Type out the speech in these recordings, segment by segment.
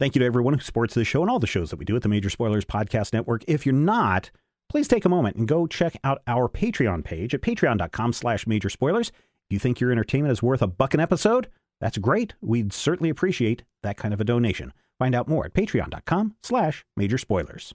Thank you to everyone who supports this show and all the shows that we do at the Major Spoilers Podcast Network. If you're not, please take a moment and go check out our Patreon page at patreon.com slash major spoilers. If you think your entertainment is worth a buck an episode, that's great. We'd certainly appreciate that kind of a donation. Find out more at patreon.com slash major spoilers.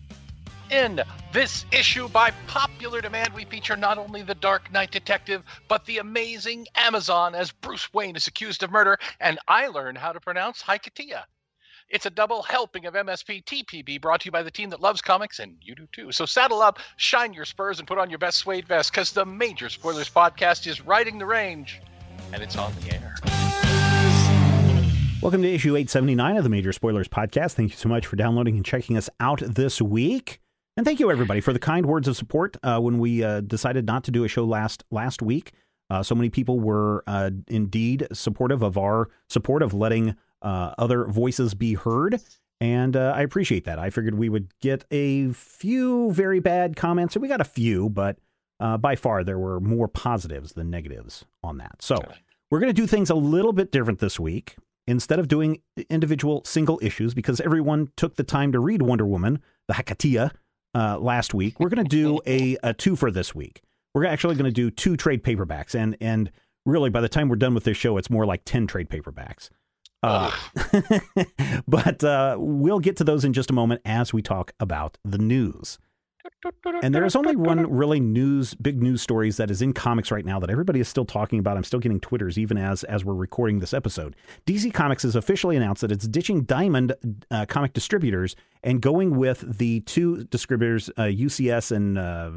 In this issue, by popular demand, we feature not only the Dark Knight detective, but the amazing Amazon as Bruce Wayne is accused of murder, and I learn how to pronounce Hikatia. It's a double helping of MSP TPB brought to you by the team that loves comics, and you do too. So saddle up, shine your spurs, and put on your best suede vest, because the Major Spoilers Podcast is riding the range, and it's on the air. Welcome to issue 879 of the Major Spoilers Podcast. Thank you so much for downloading and checking us out this week. And thank you, everybody, for the kind words of support uh, when we uh, decided not to do a show last last week. Uh, so many people were uh, indeed supportive of our support of letting uh, other voices be heard. And uh, I appreciate that. I figured we would get a few very bad comments, and we got a few, but by far there were more positives than negatives on that. So we're going to do things a little bit different this week. Instead of doing individual single issues, because everyone took the time to read Wonder Woman, the Hakatia, uh, last week. We're going to do a, a two for this week. We're actually going to do two trade paperbacks, and and really by the time we're done with this show, it's more like ten trade paperbacks. Uh, but uh, we'll get to those in just a moment as we talk about the news. And there is only one really news, big news stories that is in comics right now that everybody is still talking about. I'm still getting Twitters even as as we're recording this episode. DC Comics has officially announced that it's ditching Diamond uh, comic distributors and going with the two distributors, uh, UCS and uh,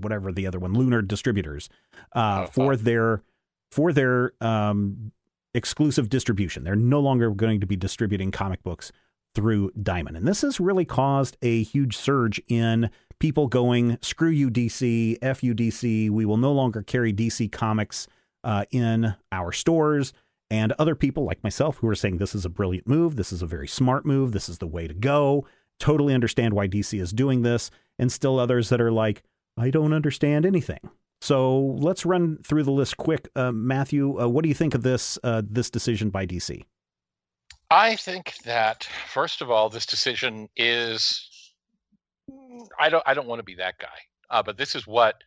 whatever the other one, Lunar Distributors, uh, oh, for their for their um, exclusive distribution. They're no longer going to be distributing comic books through Diamond, and this has really caused a huge surge in people going, screw you, DC, F you, DC. We will no longer carry DC comics uh, in our stores. And other people like myself who are saying this is a brilliant move. This is a very smart move. This is the way to go. Totally understand why DC is doing this. And still others that are like, I don't understand anything. So let's run through the list quick. Uh, Matthew, uh, what do you think of this uh, this decision by DC? I think that first of all, this decision is I don't I don't want to be that guy. Uh, but this is what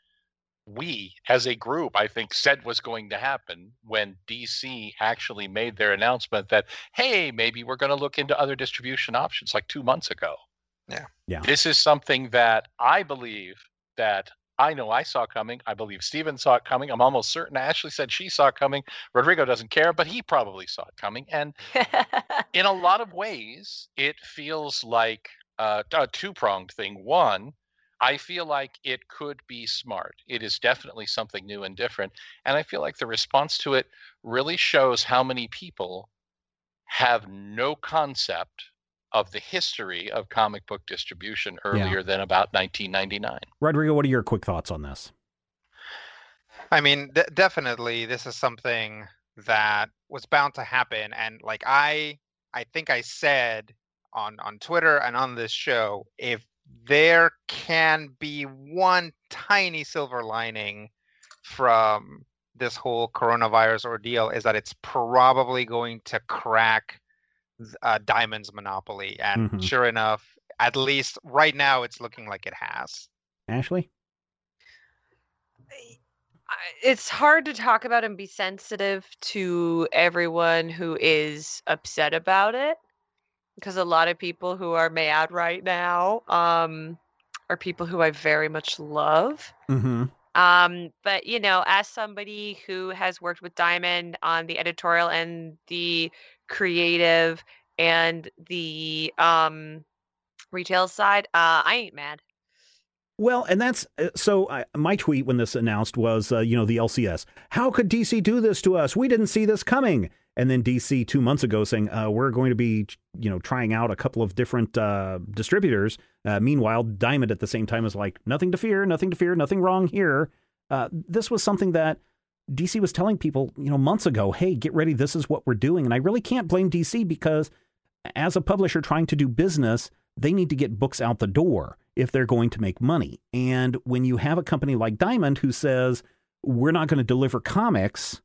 we as a group I think said was going to happen when DC actually made their announcement that hey maybe we're going to look into other distribution options like 2 months ago. Yeah. Yeah. This is something that I believe that I know I saw coming. I believe Steven saw it coming. I'm almost certain Ashley said she saw it coming. Rodrigo doesn't care, but he probably saw it coming. And in a lot of ways, it feels like uh, a two pronged thing. One, I feel like it could be smart. It is definitely something new and different. And I feel like the response to it really shows how many people have no concept of the history of comic book distribution earlier yeah. than about 1999. Rodrigo, what are your quick thoughts on this? I mean, d- definitely this is something that was bound to happen and like I I think I said on on Twitter and on this show, if there can be one tiny silver lining from this whole coronavirus ordeal is that it's probably going to crack uh, Diamond's monopoly, and mm-hmm. sure enough, at least right now, it's looking like it has. Ashley, it's hard to talk about and be sensitive to everyone who is upset about it because a lot of people who are mad right now um, are people who I very much love. Mm-hmm. Um, but you know, as somebody who has worked with Diamond on the editorial and the creative and the um, retail side, uh, I ain't mad. Well, and that's uh, so. I, my tweet when this announced was, uh, you know, the LCS. How could DC do this to us? We didn't see this coming and then DC two months ago saying uh, we're going to be you know trying out a couple of different uh, distributors. Uh, meanwhile, Diamond at the same time is like nothing to fear, nothing to fear, nothing wrong here. Uh, this was something that DC was telling people, you know, months ago, hey, get ready, this is what we're doing. And I really can't blame DC because as a publisher trying to do business, they need to get books out the door if they're going to make money. And when you have a company like Diamond who says, we're not going to deliver comics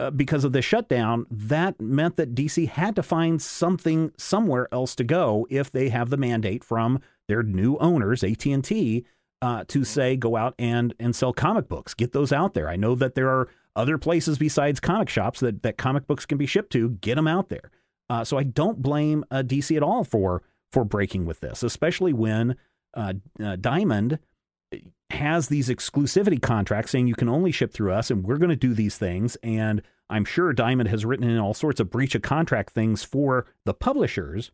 uh, because of the shutdown, that meant that DC had to find something somewhere else to go if they have the mandate from their new owners, AT&T, uh, to mm-hmm. say go out and and sell comic books, get those out there. I know that there are other places besides comic shops that that comic books can be shipped to. Get them out there. Uh, so I don't blame uh, DC at all for for breaking with this, especially when uh, uh, Diamond has these exclusivity contracts saying you can only ship through us, and we're going to do these things. And I'm sure Diamond has written in all sorts of breach of contract things for the publishers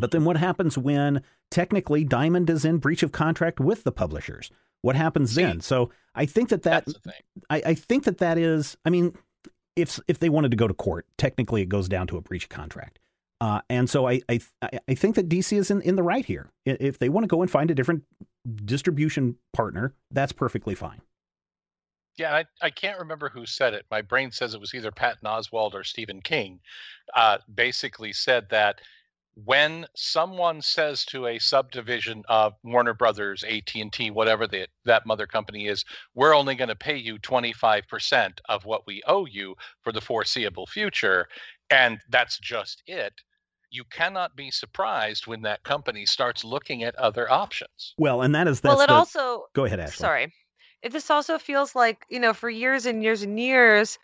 but then what happens when technically Diamond is in breach of contract with the publishers? What happens See, then? So I think that that I, I think that that is. I mean, if if they wanted to go to court, technically it goes down to a breach of contract. Uh, and so I, I I think that DC is in, in the right here. If they want to go and find a different distribution partner, that's perfectly fine. Yeah, I, I can't remember who said it. My brain says it was either Patton Oswalt or Stephen King. Uh, basically said that when someone says to a subdivision of Warner Brothers, AT&T, whatever the, that mother company is, we're only going to pay you 25% of what we owe you for the foreseeable future, and that's just it. You cannot be surprised when that company starts looking at other options. Well, and that is that's well. It the... also go ahead, Ashley. Sorry, this also feels like you know for years and years and years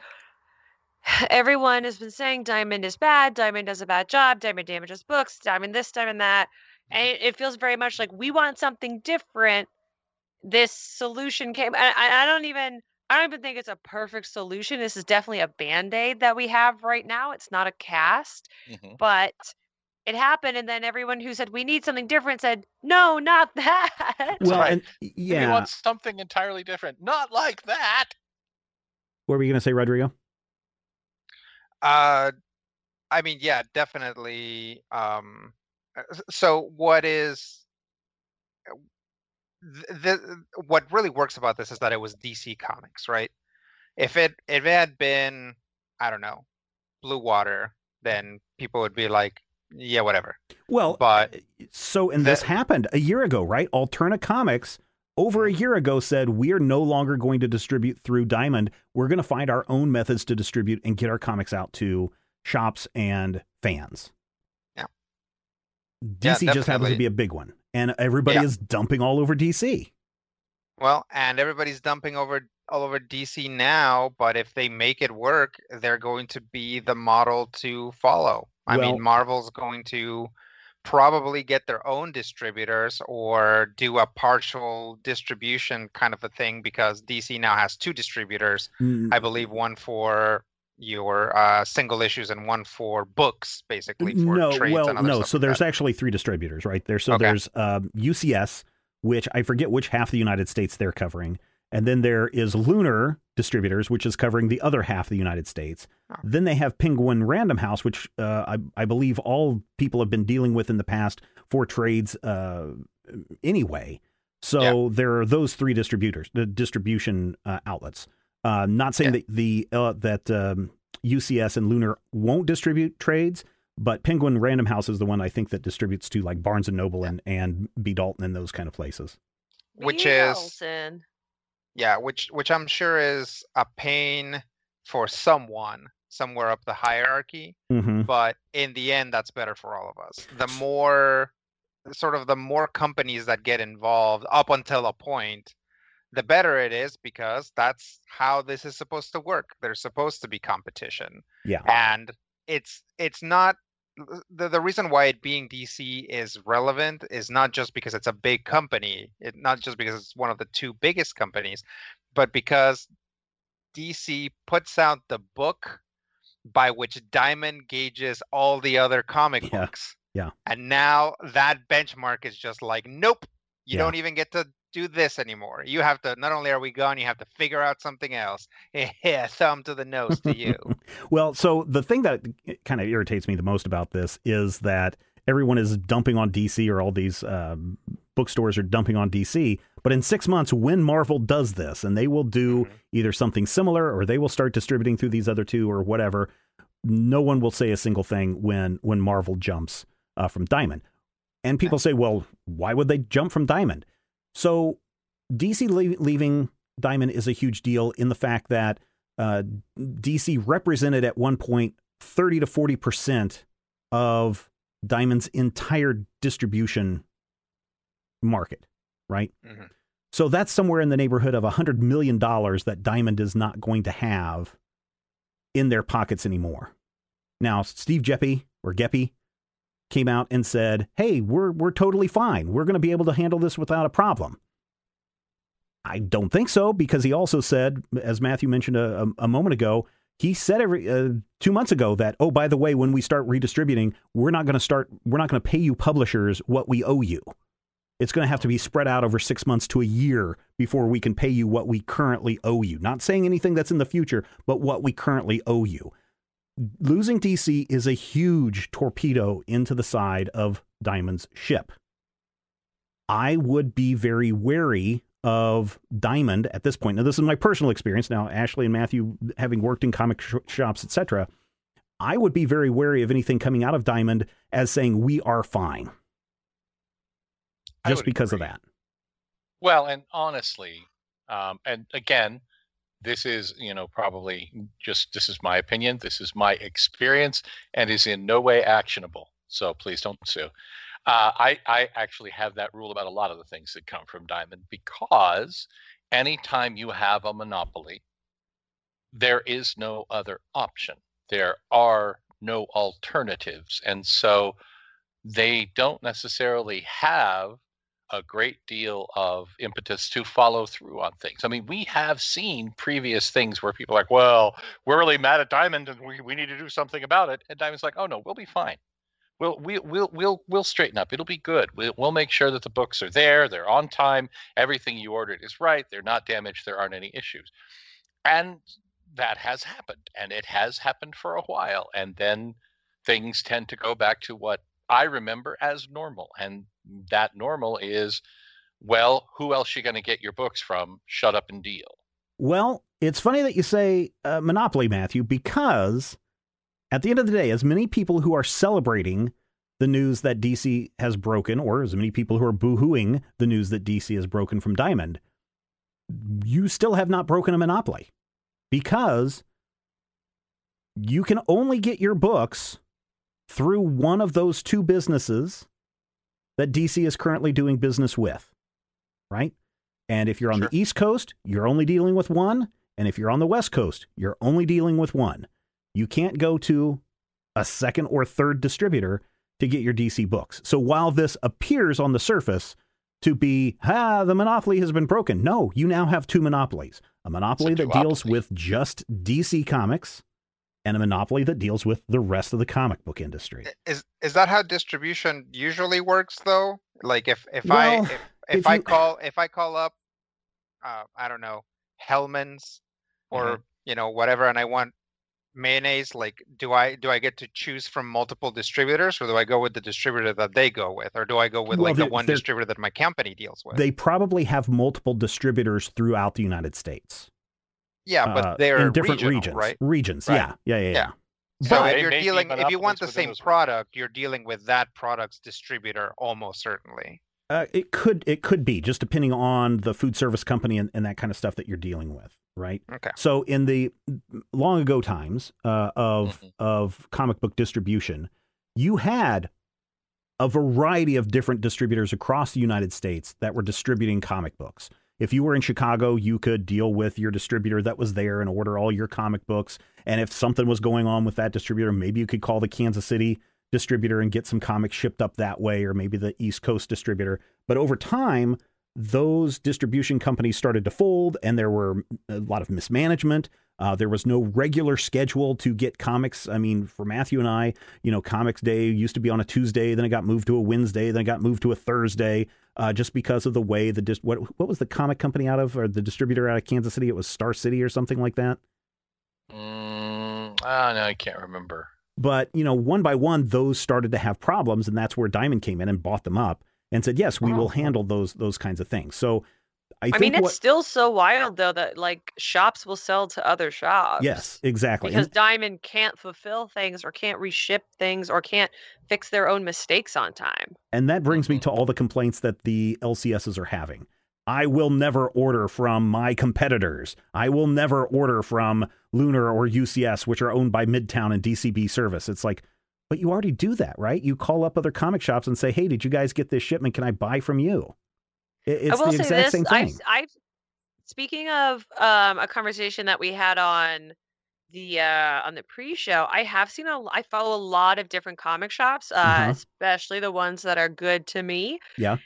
everyone has been saying Diamond is bad, Diamond does a bad job, Diamond damages books, Diamond this, Diamond that. Mm-hmm. And it, it feels very much like we want something different. This solution came. I, I don't even. I don't even think it's a perfect solution. This is definitely a band aid that we have right now. It's not a cast, mm-hmm. but it happened. And then everyone who said we need something different said, no, not that. Well, right. and, yeah. We want something entirely different. Not like that. What were you going to say, Rodrigo? Uh, I mean, yeah, definitely. Um, uh, so what is the, what really works about this is that it was DC Comics, right? If it if it had been, I don't know, Blue Water, then people would be like, yeah, whatever. Well, but so and the, this happened a year ago, right? Alterna Comics over a mm-hmm. year ago said we are no longer going to distribute through Diamond. We're going to find our own methods to distribute and get our comics out to shops and fans. Yeah. DC yeah, just happens to be a big one, and everybody yeah. is dumping all over DC. Well, and everybody's dumping over all over DC now, but if they make it work, they're going to be the model to follow. I well, mean, Marvel's going to probably get their own distributors or do a partial distribution kind of a thing because DC now has two distributors. Mm. I believe one for your uh, single issues and one for books, basically for no, well, no. so like there's that. actually three distributors, right there. So okay. there's um, UCS, which I forget which half of the United States they're covering. And then there is Lunar Distributors, which is covering the other half of the United States. Oh. Then they have Penguin Random House, which uh, I, I, believe all people have been dealing with in the past for trades uh, anyway. So yeah. there are those three distributors, the distribution uh, outlets. Uh, not saying yeah. that the uh, that um, UCS and Lunar won't distribute trades, but Penguin Random House is the one I think that distributes to like Barnes and Noble yeah. and and B Dalton and those kind of places. Which is yeah, which which I'm sure is a pain for someone somewhere up the hierarchy, mm-hmm. but in the end that's better for all of us. The more sort of the more companies that get involved up until a point, the better it is because that's how this is supposed to work. There's supposed to be competition. Yeah. And it's it's not the, the reason why it being DC is relevant is not just because it's a big company, it, not just because it's one of the two biggest companies, but because DC puts out the book by which Diamond gauges all the other comic yeah. books. Yeah. And now that benchmark is just like, nope, you yeah. don't even get to do this anymore. You have to not only are we gone, you have to figure out something else. Yeah, thumb to the nose to you. well, so the thing that kind of irritates me the most about this is that everyone is dumping on DC or all these um, bookstores are dumping on DC, But in six months, when Marvel does this, and they will do Mhm. either something similar or they will start distributing through these other two or whatever, no one will say a single thing when when Marvel jumps uh, from Diamond. And people say, well, why would they jump from Diamond? So DC le- leaving Diamond is a huge deal in the fact that uh, DC represented at one point 30 to 40 percent of Diamond's entire distribution market, right? Mhm. So that's somewhere in the neighborhood of $100 million that Diamond is not going to have in their pockets anymore. Now, Steve Geppi or Geppi came out and said, "Hey, we're we're totally fine. We're going to be able to handle this without a problem." I don't think so because he also said, as Matthew mentioned a, a, a moment ago, he said every uh, two months ago that, oh, by the way, when we start redistributing, we're not going to start, we're not going to pay you publishers what we owe you. It's going to have to be spread out over six months to a year before we can pay you what we currently owe you. Not saying anything that's in the future, but what we currently owe you. Losing DC is a huge torpedo into the side of Diamond's ship. I would be very wary of Diamond at this point. Now, this is my personal experience. Now, Ashley and Matthew, having worked in comic sh- shops, etc., I would be very wary of anything coming out of Diamond as saying we are fine, just because agree. of that. Well, and honestly, um, and again, this is you know probably just this is my opinion. This is my experience, and is in no way actionable. So please don't sue. Uh, I I actually have that rule about a lot of the things that come from Diamond because anytime you have a monopoly, there is no other option. There are no alternatives, and so they don't necessarily have a great deal of impetus to follow through on things. I mean, we have seen previous things where people are like, well, we're really mad at Diamond and we, we need to do something about it. And Diamond's like, oh no, we'll be fine. We'll we, we'll we'll we'll straighten up. It'll be good. We'll, we'll make sure that the books are there, they're on time, everything you ordered is right, they're not damaged, there aren't any issues. And that has happened and it has happened for a while and then things tend to go back to what I remember as normal. And that normal is, well, who else are you going to get your books from? Shut up and deal. Well, it's funny that you say uh, monopoly, Matthew, because at the end of the day, as many people who are celebrating the news that DC has broken, or as many people who are boohooing the news that DC has broken from Diamond, you still have not broken a monopoly because you can only get your books through one of those two businesses that DC is currently doing business with, right? And if you're on Sure. the East Coast, you're only dealing with one. And if you're on the West Coast, you're only dealing with one. You can't go to a second or third distributor to get your DC books. So while this appears on the surface to be, ah, the monopoly has been broken, no, you now have two monopolies a monopoly that deals with just DC comics and a monopoly that deals with the rest of the comic book industry. Is is that how distribution usually works though? Like if if I if, if, if I you- call if I call up uh I don't know, Hellmann's or Mm-hmm. you know whatever and I want mayonnaise like do I do I get to choose from multiple distributors or do I go with the distributor that they go with or do I go with Well, like the one distributor that my company deals with? They probably have multiple distributors throughout the United States. Yeah, but uh, they're in different regional, regions, right? Regions, Right. yeah, yeah, yeah, yeah. Yeah. So they if you're dealing if you want the same product, you're dealing with that product's distributor almost certainly. Uh, it could it could be just depending on the food service company and, and that kind of stuff that you're dealing with, right? Okay. So in the long ago times uh, of Mhm. of comic book distribution, you had a variety of different distributors across the United States that were distributing comic books. If you were in Chicago, you could deal with your distributor that was there and order all your comic books. And if something was going on with that distributor, maybe you could call the Kansas City distributor and get some comics shipped up that way, or maybe the East Coast distributor. But over time, those distribution companies started to fold, and there were a lot of mismanagement. Uh, there was no regular schedule to get comics. I mean, for Matthew and I, you know, Comics Day used to be on a Tuesday, then it got moved to a Wednesday, then it got moved to a Thursday, uh, just because of the way the dis- what what was the comic company out of or the distributor out of Kansas City? It was Star City or something like that. Mm, ah, no, I can't remember. But, you know, one by one, those started to have problems. And that's where Diamond came in and bought them up and said, yes, we will Oh. handle those, those kinds of things. So I, I, mean, it's what, still so wild though that like shops will sell to other shops. yes, exactly. Because And- Diamond can't fulfill things or can't reship things or can't fix their own mistakes on time. And that brings me Mhm. to all the complaints that the LCSs are having. I will never order from my competitors. I will never order from Lunar or UCS, which are owned by Midtown and DCB Service. It's like, but you already do that, right? You call up other comic shops and say, hey, did you guys get this shipment? Can I buy from you? It- It's I will the say this. same I've, thing. I've speaking of um, a conversation that we had on the uh, on the pre-show. I have seen a. I follow a lot of different comic shops, uh, Uh-huh. especially the ones that are good to me. Yeah.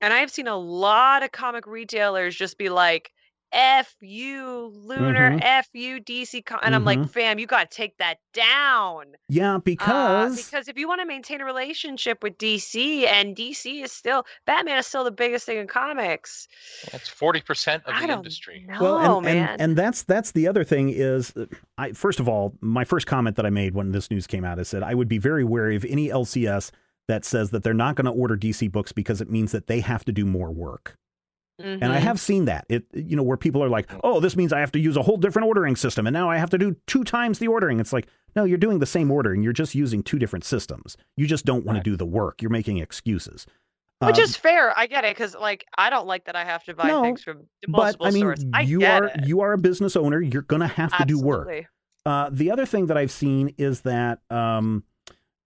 And I've seen a lot of comic retailers just be like, "F you, Lunar. Mhm. F you, DC." Com-. And I'm like, Mhm. "Fam, you got to take that down." Yeah, Uh, because, because if you want to maintain a relationship with DC, and DC is still Batman is still the biggest thing in comics. That's forty percent of I the don't industry. know, well, and, man. and and that's that's the other thing is, uh, I first of all, my first comment that I made when this news came out is that I would be very wary of any LCS that says that they're not going to order DC books because it means that they have to do more work. And I Mhm. have seen that. It you know where people are like, "Oh, this means I have to use a whole different ordering system and now I have to do two times the ordering." It's like, "No, you're doing the same ordering. You're just using two different systems. You just don't want Right. to do the work. You're making excuses." Which Um, is fair. I get it because, like, I don't like that I have to buy No, things from but I mean, stores. I you are it. you are a business owner. You're going to have to do work. Uh, the other thing that I've seen is that um,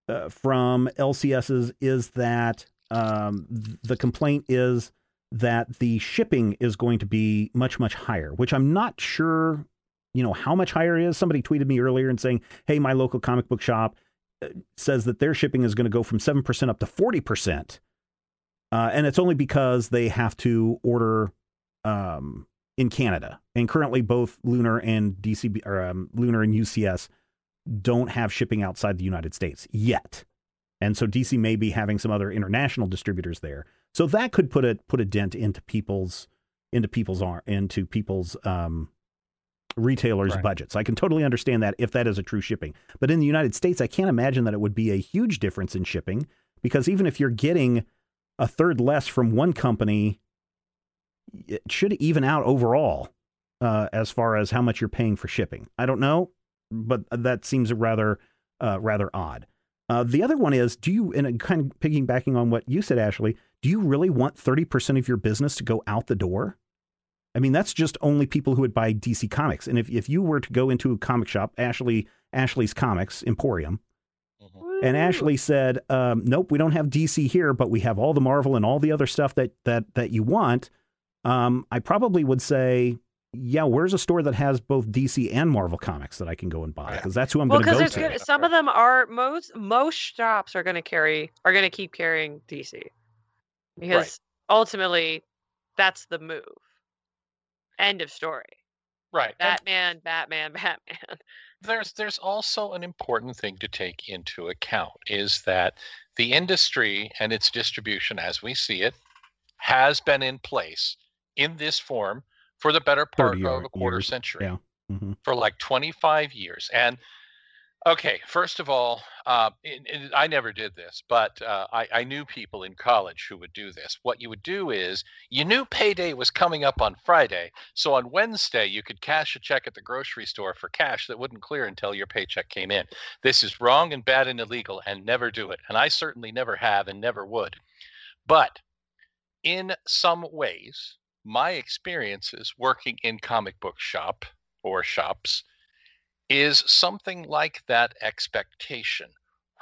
uh, from LCSs is that um, th- the complaint is that the shipping is going to be much much higher, which I'm not sure. You know how much higher it is. Somebody tweeted me earlier and saying, "Hey, my local comic book shop uh, says that their shipping is going to go from seven percent up to forty percent, uh, and it's only because they have to order um, in Canada. And currently, both Lunar and DCB or um, Lunar and UCS don't have shipping outside the United States yet. And so DC may be having some other international distributors there. So that could put a put a dent into people's into people's ar- into people's um, retailers' Right. budgets. I can totally understand that if that is a true shipping. But in the United States, I can't imagine that it would be a huge difference in shipping because even if you're getting a third less from one company, it should even out overall uh, as far as how much you're paying for shipping. I don't know, but that seems rather uh, rather odd. Uh, the other one is, do you, and kind of piggybacking on what you said, Ashley, do you really want 30% of your business to go out the door? I mean, that's just only people who would buy DC Comics. And if, if you were to go into a comic shop, Ashley Ashley's Comics Emporium, Mhm. and Ashley said, um, "Nope, we don't have DC here, but we have all the Marvel and all the other stuff that that that you want." Um, I probably would say, "Yeah, where's a store that has both DC and Marvel comics that I can go and buy?" Because that's who I'm Well, going because to go there's to. some of them are most most shops are going to carry are going to keep carrying DC because ultimately that's the move. End of story. Right. And Batman, Batman, Batman. there's there's also an important thing to take into account is that the industry and its distribution as we see it has been in place in this form for the better part of a quarter years, century yeah. Mhm. for like 25 years and okay first of all uh, i never did this but uh, I, I knew people in college who would do this. What you would do is you knew payday was coming up on friday so on wednesday you could cash a check at the grocery store for cash that wouldn't clear until your paycheck came in. This is wrong and bad and illegal and never do it and i certainly never have and never would. But in some ways my experiences working in comic book shop or shops is something like that expectation.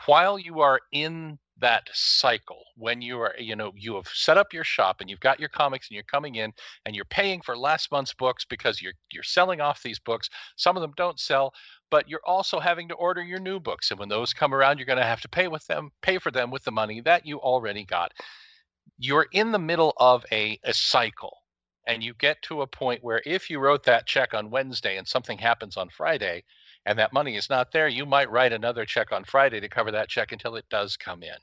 While you are in that cycle when you are you know you have set up your shop and you've got your comics and you're coming in and you're paying for last month's books because you're you're selling off these books some of them don't sell but you're also having to order your new books. And when those come around you're going to have to pay with them pay for them with the money that you already got. You're in the middle of a, a cycle and you get to a point where if you wrote that check on Wednesday and something happens on Friday and that money is not there, you might write another check on Friday to cover that check until it does come in.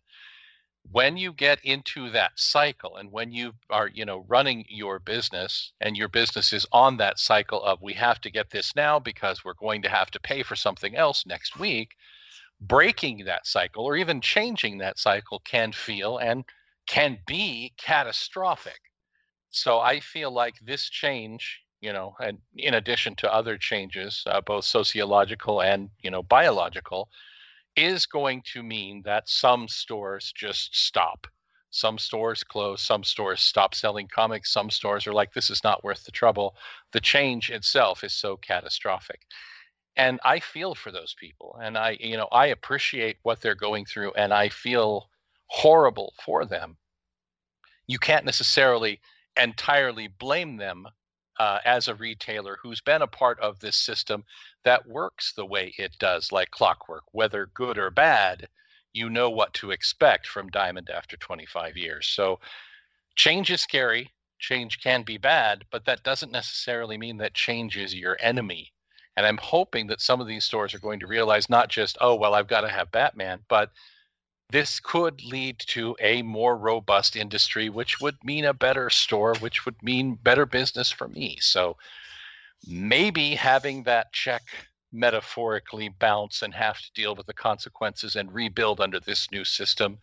When you get into that cycle and when you are, you know, running your business and your business is on that cycle of we have to get this now because we're going to have to pay for something else next week, breaking that cycle or even changing that cycle can feel and can be catastrophic. So I feel like this change, you know, and in addition to other changes, uh, both sociological and you know biological, is going to mean that some stores just stop. Some stores close, some stores stop selling comics, some stores are like, this is not worth the trouble. The change itself is so catastrophic. And I feel for those people. And I, you know, I appreciate what they're going through and I feel horrible for them. You can't necessarily entirely blame them uh, as a retailer who's been a part of this system that works the way it does, like clockwork, whether good or bad, you know what to expect from Diamond after 25 years. So change is scary, change can be bad, but that doesn't necessarily mean that change is your enemy. And I'm hoping that some of these stores are going to realize not just, oh, well, I've got to have Batman, but this could lead to a more robust industry, which would mean a better store, which would mean better business for me. So maybe having that check metaphorically bounce and have to deal with the consequences and rebuild under this new system.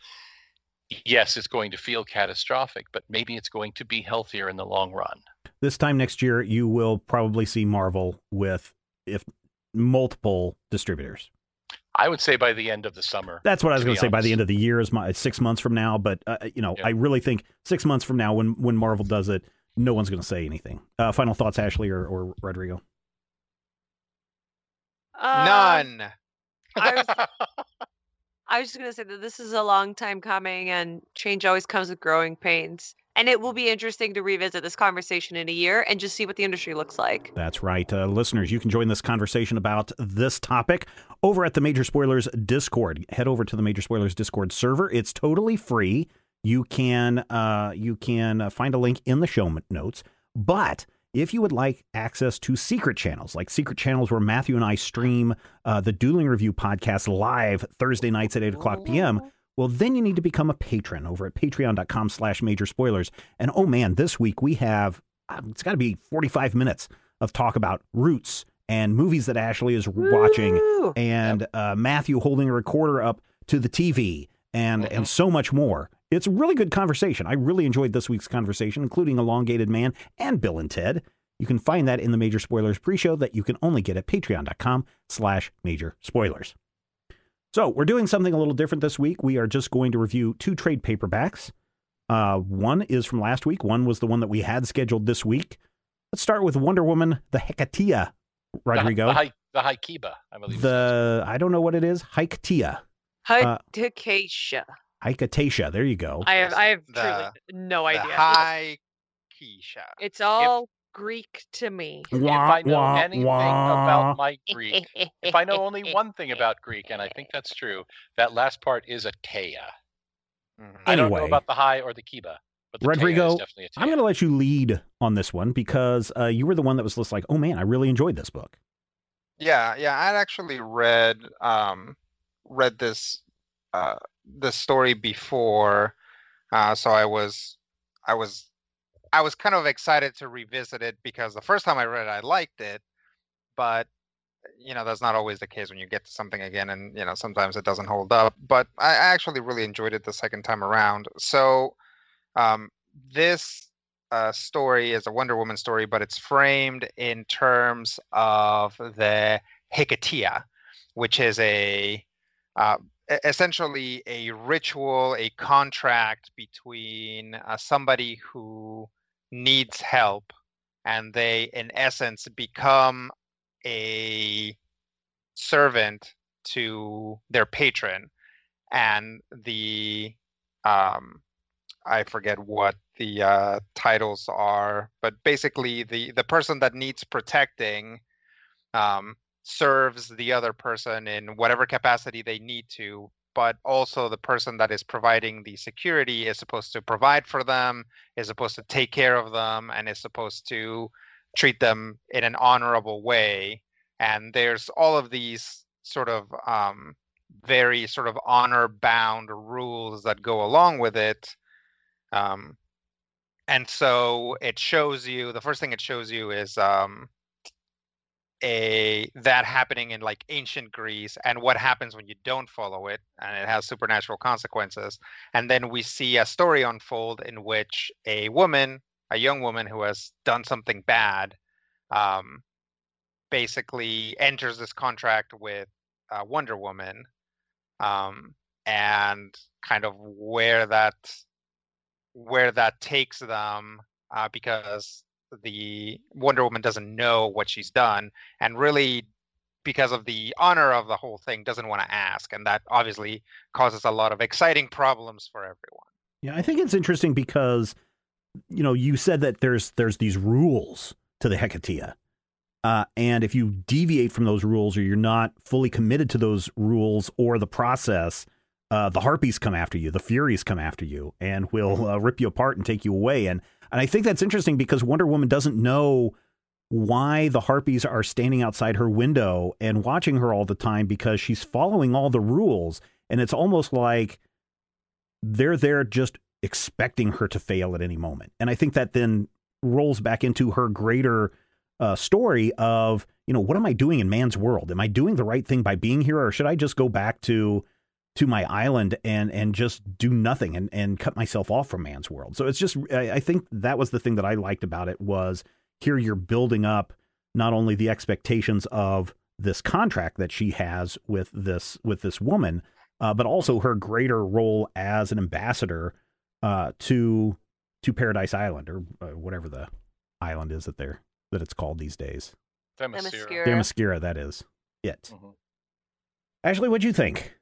Yes, it's going to feel catastrophic, but maybe it's going to be healthier in the long run. This time next year, you will probably see Marvel with if multiple distributors. I would say by the end of the summer. That's what I was going to say. By the end of the year is my six months from now. But uh, you know, yeah. I really think six months from now, when when Marvel does it, no one's going to say anything. Uh, final thoughts, Ashley or, or Rodrigo? Uh, None. I was, I was just going to say that this is a long time coming, and change always comes with growing pains. And it will be interesting to revisit this conversation in a year and just see what the industry looks like. That's right. Uh, listeners, you can join this conversation about this topic over at the Major Spoilers Discord. Head over to the Major Spoilers Discord server. It's totally free. You can uh, you can uh, find a link in the show notes. But if you would like access to secret channels, like secret channels where Matthew and I stream uh, the Dueling Review podcast live Thursday nights at 8 o'clock p.m., well, then you need to become a patron over at patreon.com slash major spoilers. And oh man, this week we have, um, it's got to be 45 minutes of talk about roots and movies that Ashley is watching Woo! and uh, Matthew holding a recorder up to the TV and, mm-hmm. and so much more. It's a really good conversation. I really enjoyed this week's conversation, including Elongated Man and Bill and Ted. You can find that in the Major Spoilers pre-show that you can only get at patreon.com slash major spoilers. So we're doing something a little different this week. We are just going to review two trade paperbacks. Uh, one is from last week. One was the one that we had scheduled this week. Let's start with Wonder Woman: The Hecatea. Rodrigo, the, the, the Haikiba, I believe. The I don't know what it is. Hiketia. Hycatia. Uh, Hycatia. There you go. I have I have the, truly no idea. Hykeisha. It's all Greek to me. If I know wah, anything wah. about my Greek, if I know only one thing about Greek, and I think that's true, that last part is a teia. Mm-hmm. I don't know about the high or the kiba. But the Rodrigo, I'm going to let you lead on this one because uh, you were the one that was just like, "Oh man, I really enjoyed this book." Yeah, yeah, I'd actually read um, read this uh, this story before, uh, so I was I was I was kind of excited to revisit it because the first time I read it, I liked it, but you know that's not always the case when you get to something again, and you know sometimes it doesn't hold up. But I actually really enjoyed it the second time around. So um, this uh, story is a Wonder Woman story, but it's framed in terms of the Hecatea, which is a uh, essentially a ritual, a contract between uh, somebody who needs help and they in essence become a servant to their patron. And the um i forget what the uh titles are but basically the the person that needs protecting um serves the other person in whatever capacity they need to but also the person that is providing the security is supposed to provide for them, is supposed to take care of them, and is supposed to treat them in an honorable way. And there's all of these sort of um, very sort of honor bound rules that go along with it. Um, and so it shows you the first thing it shows you is um, a that happening in like ancient Greece and what happens when you don't follow it and it has supernatural consequences. And then we see a story unfold in which a woman, a young woman who has done something bad, um, basically enters this contract with uh, Wonder Woman, um, and kind of where that where that takes them, uh, because the Wonder Woman doesn't know what she's done, and really because of the honor of the whole thing doesn't want to ask and that obviously causes a lot of exciting problems for everyone. Yeah i think it's interesting because you know you said that there's there's these rules to the hecatea uh, and if you deviate from those rules or you're not fully committed to those rules or the process uh, the harpies come after you the furies come after you and will uh, rip you apart and take you away and and i think that's interesting because wonder woman doesn't know why the harpies are standing outside her window and watching her all the time because she's following all the rules. And it's almost like they're there just expecting her to fail at any moment. And I think that then rolls back into her greater uh, story of, you know, what am I doing in man's world? Am I doing the right thing by being here, or should I just go back to to my island and and just do nothing and and cut myself off from man's world? So it's just, I, I think that was the thing that I liked about it was here you're building up not only the expectations of this contract that she has with this with this woman, uh, but also her greater role as an ambassador uh, to to Paradise Island or uh, whatever the island is that they're that it's called these days. Themyscira. Themyscira, that is it. Mm-hmm. Ashley, what'd you think?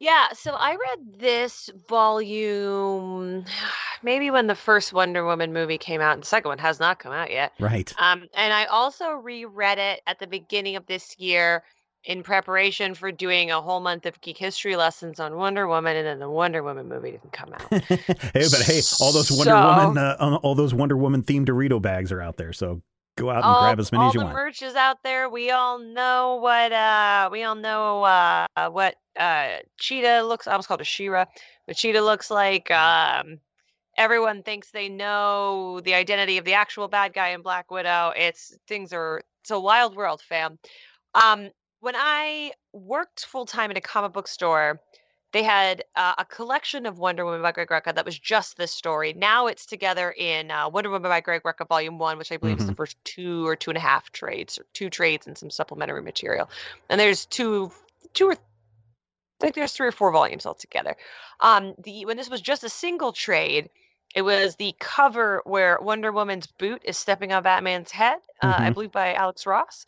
Yeah, so I read this volume maybe when the first Wonder Woman movie came out, and the second one has not come out yet. Right. Um, and I also reread it at the beginning of this year in preparation for doing a whole month of geek history lessons on Wonder Woman, and then the Wonder Woman movie didn't come out. hey, but hey, all those Wonder so, Woman, uh, all those Wonder Woman themed Dorito bags are out there, so go out and all, grab as many as you want. All the merch is out there. We all know what uh we all know uh what uh Cheetah looks I almost called a She-Ra, but Cheetah looks like um everyone thinks they know the identity of the actual bad guy in Black Widow. It's things are it's a wild world, fam. Um when I worked full time in a comic book store, they had uh, a collection of Wonder Woman by Greg Rucka that was just this story. Now it's together in uh, Wonder Woman by Greg Rucka Volume One, which I believe mm-hmm. is the mm-hmm. first two or two and a half trades, or two trades and some supplementary material. And there's two, two or I think there's three or four volumes altogether. Um, the when this was just a single trade, it was the cover where Wonder Woman's boot is stepping on Batman's head, uh, mm-hmm. I believe by Alex Ross.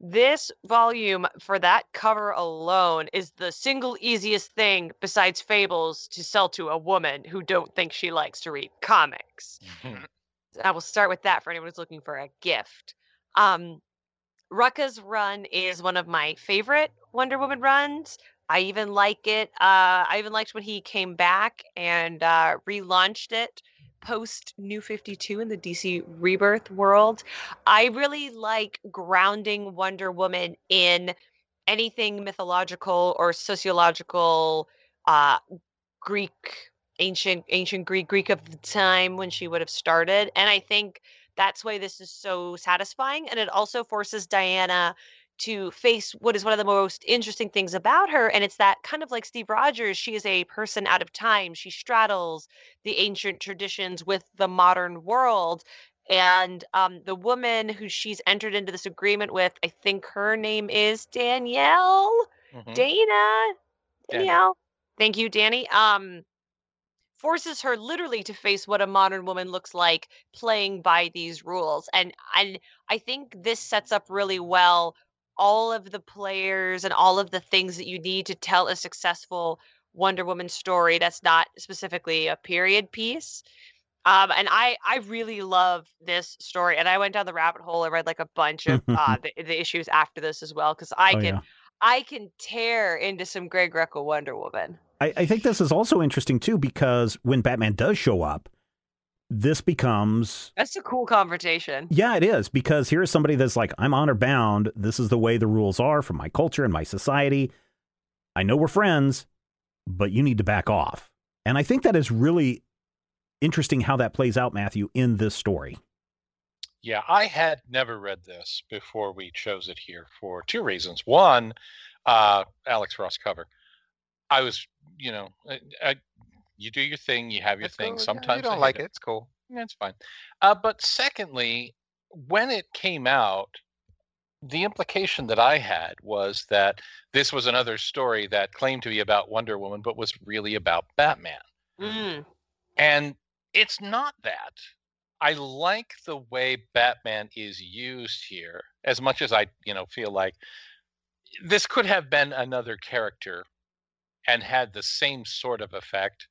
This volume for that cover alone is the single easiest thing besides Fables to sell to a woman who don't think she likes to read comics. Mm-hmm. I will start with that for anyone who's looking for a gift. Um, Rucka's run is one of my favorite Wonder Woman runs. I even like it. Uh, I even liked when he came back and uh, relaunched it post New 52 in the DC Rebirth world. I really like grounding Wonder Woman in anything mythological or sociological uh, Greek ancient ancient Greek Greek of the time when she would have started and I think that's why this is so satisfying and it also forces Diana to face what is one of the most interesting things about her. And it's that kind of like Steve Rogers, she is a person out of time. She straddles the ancient traditions with the modern world. And um, the woman who she's entered into this agreement with, I think her name is Danielle. Mm-hmm. Dana. Danielle. Thank you, Danny. Um, forces her literally to face what a modern woman looks like playing by these rules and and i think this sets up really well all of the players and all of the things that you need to tell a successful Wonder Woman story that's not specifically a period piece. Um, and I I really love this story, and I went down the rabbit hole. I read like a bunch of uh, the, the issues after this as well because I oh, can yeah. I can tear into some Greg Rucka Wonder Woman. I, I think this is also interesting too because when Batman does show up, this becomes that's a cool conversation. Yeah, it is because here's somebody that's like, I'm honor bound. This is the way the rules are for my culture and my society. I know we're friends, but you need to back off. And I think that is really interesting how that plays out, Matthew, in this story. Yeah, I had never read this before we chose it here for two reasons. One, uh, Alex Ross cover. I was, you know, I, I you do your thing, you have your thing. cool. Yeah, Sometimes you don't I like hate it. It's cool. That's fine. Uh, but secondly, when it came out, the implication that I had was that this was another story that claimed to be about Wonder Woman, but was really about Batman. Mm. And it's not that. I like the way Batman is used here, as much as I, you know, feel like this could have been another character and had the same sort of effect.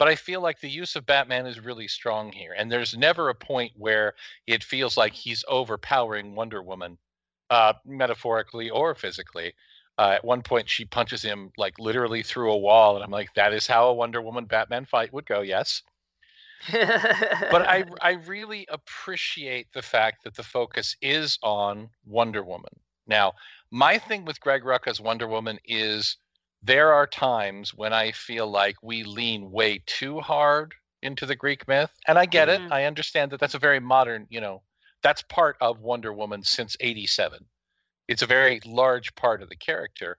But I feel like the use of Batman is really strong here. And there's never a point where it feels like he's overpowering Wonder Woman, uh, metaphorically or physically. Uh, at one point, she punches him like literally through a wall. And I'm like, that is how a Wonder Woman Batman fight would go. Yes but I I really appreciate the fact that the focus is on Wonder Woman. Now, my thing with Greg Rucka's Wonder Woman is there are times when I feel like we lean way too hard into the Greek myth, and I get Mhm. it. I understand that that's a very modern, you know, that's part of Wonder Woman since 87. It's a very large part of the character.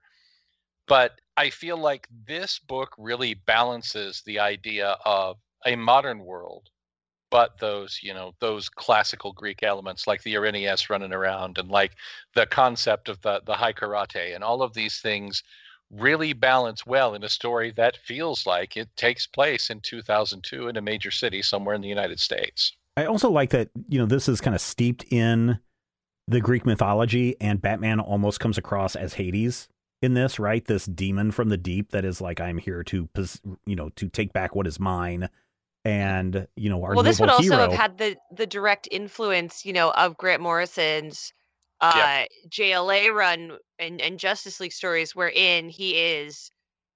But I feel like this book really balances the idea of a modern world, but those, you know, those classical Greek elements like the Erinyes running around and like the concept of the the Hiketeia and all of these things really balance well in a story that feels like it takes place in 2002 in a major city somewhere in the United States. I also like that, you know, this is kind of steeped in the Greek mythology, and Batman almost comes across as Hades in this, right? This demon from the deep that is like, I'm here to, pos- you know, to take back what is mine. And, you know, our well, this would also hero. have had the the direct influence, you know, of Grant Morrison's uh, Yeah. JLA run and, and Justice League stories, wherein he is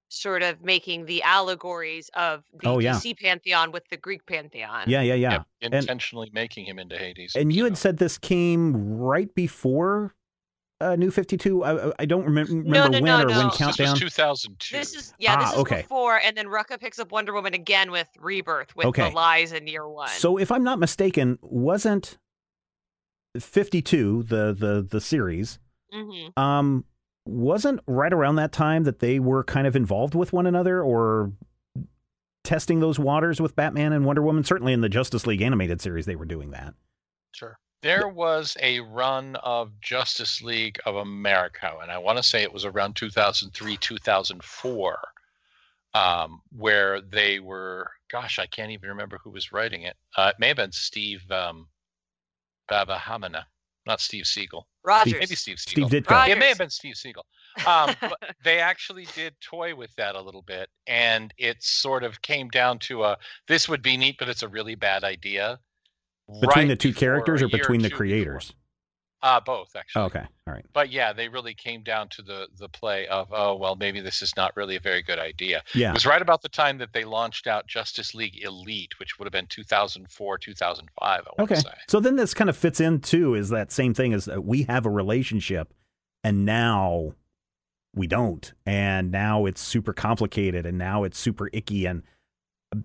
sort of making the allegories of the Oh, yeah. DC pantheon with the Greek pantheon. yeah, yeah, yeah. Yep, intentionally making him into Hades. And you so. had said this came right before uh, New 52. I, I- I don't remember, remember no, when no, or when no. this Countdown. was 2002. This is yeah, this Ah, is okay. before, and then Rucka picks up Wonder Woman again with Rebirth with Okay. the lies in year one. So if I'm not mistaken, wasn't 52 the the the series Mhm. um wasn't right around that time that they were kind of involved with one another or testing those waters with Batman and Wonder Woman certainly in the Justice League animated series they were doing that. Sure. There was a run of Justice League of America, and I want to say it was around 2003, 2004, um, where they were, gosh, I can't even remember who was writing it. Uh, it may have been Steve um, Babahamana, not Steve Siegel. Rogers. Maybe Steve Siegel. Steve Ditko. Right. It may have been Steve Siegel. Um, but they actually did toy with that a little bit, and it sort of came down to a this would be neat, but it's a really bad idea. Between right the two characters or between the creators? before. Uh, both actually. Okay. All right. But yeah, they really came down to the the play of oh well maybe this is not really a very good idea. Yeah. It was right about the time that they launched out Justice League Elite, which would have been 2004 2005. I want Okay. So then this kind of fits in too is that same thing as that we have a relationship and now we don't. And now it's super complicated and now it's super icky and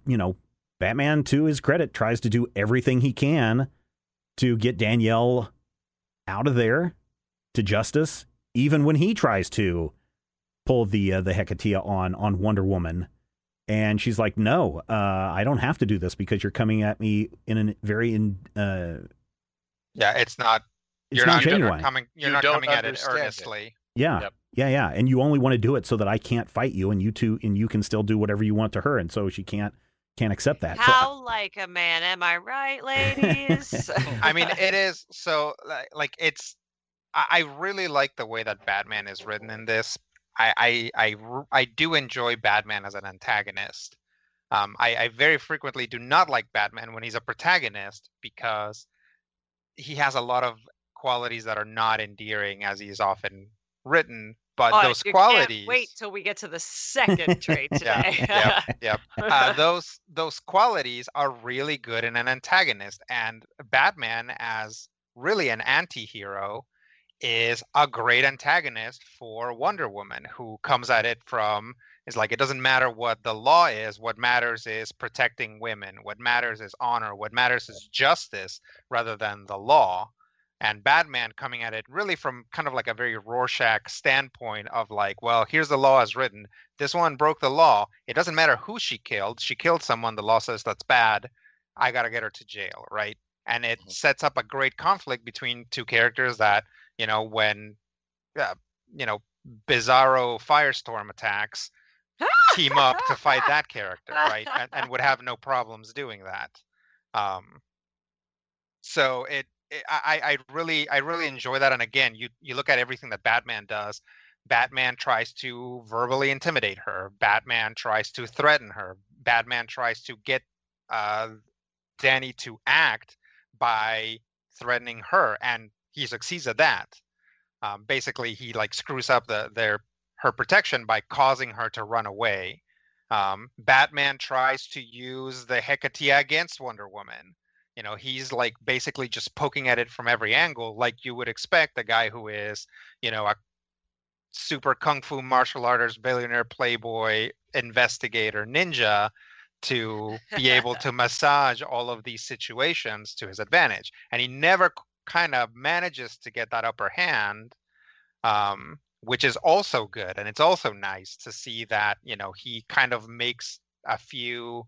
you know, Batman to his credit tries to do everything he can to get Danielle out of there to justice even when he tries to pull the uh, the Hiketeia on on Wonder Woman and she's like, "No, uh, I don't have to do this because you're coming at me in a very in, uh, Yeah, it's not. it's you're not not, genuine. not coming. You're You not don't coming at it understand it. earnestly. yeah, Yep. yeah, yeah, and you only want to do it so that I can't fight you, and you two, and you can still do whatever you want to her, and so she can't can't accept that. So- How like a man, am I right, ladies? I mean, it is so like, like it's. I, I really like the way that Batman is written in this. I, I, I do enjoy Batman as an antagonist. Um, I, I very frequently do not like Batman when he's a protagonist because he has a lot of qualities that are not endearing as he's often written. But Oh, those qualities. Wait till we get to the second trait Yeah, today. yeah. yep. uh, those those qualities are really good in an antagonist, and Batman as really an anti-hero is a great antagonist for Wonder Woman, who comes at it from is like it doesn't matter what the law is. What matters is protecting women. What matters is honor. What matters is justice rather than the law. And Batman coming at it really from kind of like a very Rorschach standpoint of like, well, here's the law as written this one broke the law. It doesn't matter who she killed. She killed someone. The law says that's bad. I got to get her to jail, right? And it Mhm. sets up a great conflict between two characters that, you know, when, uh, you know, bizarro firestorm attacks, team up to fight that character, right? And, and would have no problems doing that. Um, so it I, I really I really enjoy that. And again, you you look at everything that Batman does. Batman tries to verbally intimidate her. Batman tries to threaten her. Batman tries to get uh, Danny to act by threatening her, and he succeeds at that. Um, basically, he like screws up the their her protection by causing her to run away. Um, Batman tries to use the Hiketeia against Wonder Woman. You know, he's like basically just poking at it from every angle, like you would expect a guy who is, you know, a super kung fu martial artist, billionaire playboy, investigator, ninja to be able to massage all of these situations to his advantage. And he never kind of manages to get that upper hand, um, which is also good. And it's also nice to see that, you know, he kind of makes a few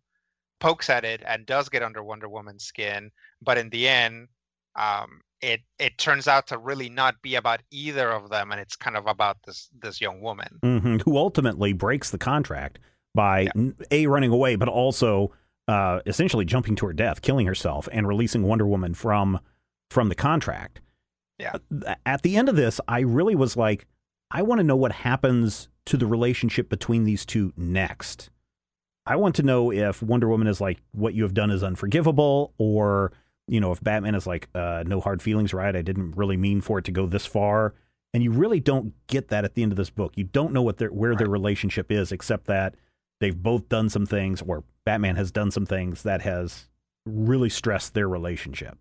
pokes at it and does get under Wonder Woman's skin. But in the end, um, it it turns out to really not be about either of them, and it's kind of about this this young woman. hmm who ultimately breaks the contract by n a running away, but also uh, essentially jumping to her death, killing herself, and releasing Wonder Woman from from the contract. Yeah. Uh, At the end of this, I really was like, I want to know what happens to the relationship between these two next. I want to know if Wonder Woman is like, what you have done is unforgivable, or you know, if Batman is like, uh, no hard feelings, right? I didn't really mean for it to go this far and you really don't get that at the end of this book. You don't know what their where their relationship is, except that they've both done some things, or Batman has done some things that has really stressed their relationship.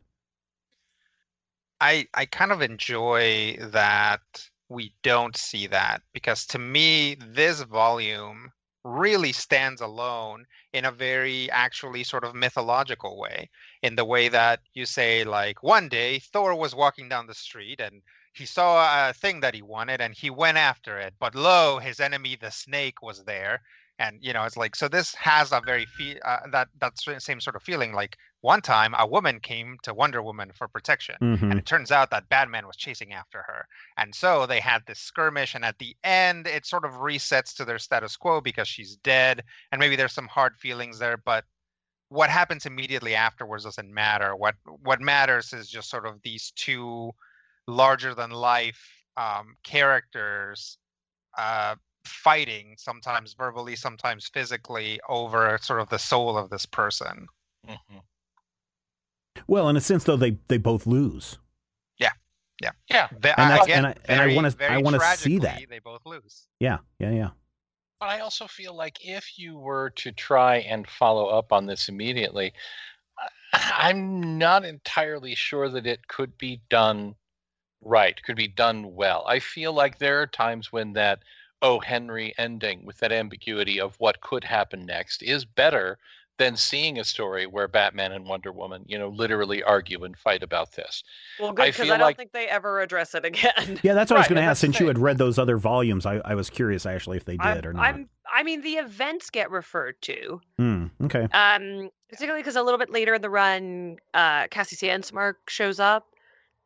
I I kind of enjoy that we don't see that because to me this volume really stands alone in a very actually sort of mythological way in the way that you say like one day Thor was walking down the street and he saw a thing that he wanted and he went after it but lo his enemy the snake was there. And you know it's like so this has a very fe- uh, that that same sort of feeling like one time a woman came to Wonder Woman for protection Mhm. and it turns out that Batman was chasing after her. And so they had this skirmish, and at the end, it sort of resets to their status quo because she's dead, and maybe there's some hard feelings there, but what happens immediately afterwards doesn't matter. What what matters is just sort of these two larger than life um, characters uh, fighting, sometimes verbally, sometimes physically, over sort of the soul of this person. Mhm. Well, in a sense, though, they they both lose. Yeah, And that's- uh, again, and I- and I wanna- I wanna see that. They both lose. Yeah, yeah, yeah. But I also feel like if you were to try and follow up on this immediately, I'm not entirely sure that it could be done right, could be done well. I feel like there are times when that oh Henry ending with that ambiguity of what could happen next is better than seeing a story where Batman and Wonder Woman, you know, literally argue and fight about this. Well, good because feel I don't like- think they ever address it again. Yeah, that's what I was going to ask. Since you had read those other volumes, I, I was curious actually if they did I'm, or not. I'm, I mean, the events get referred to, Hmm, okay. um, particularly because a little bit later in the run, uh, Cassie Sandsmark shows up,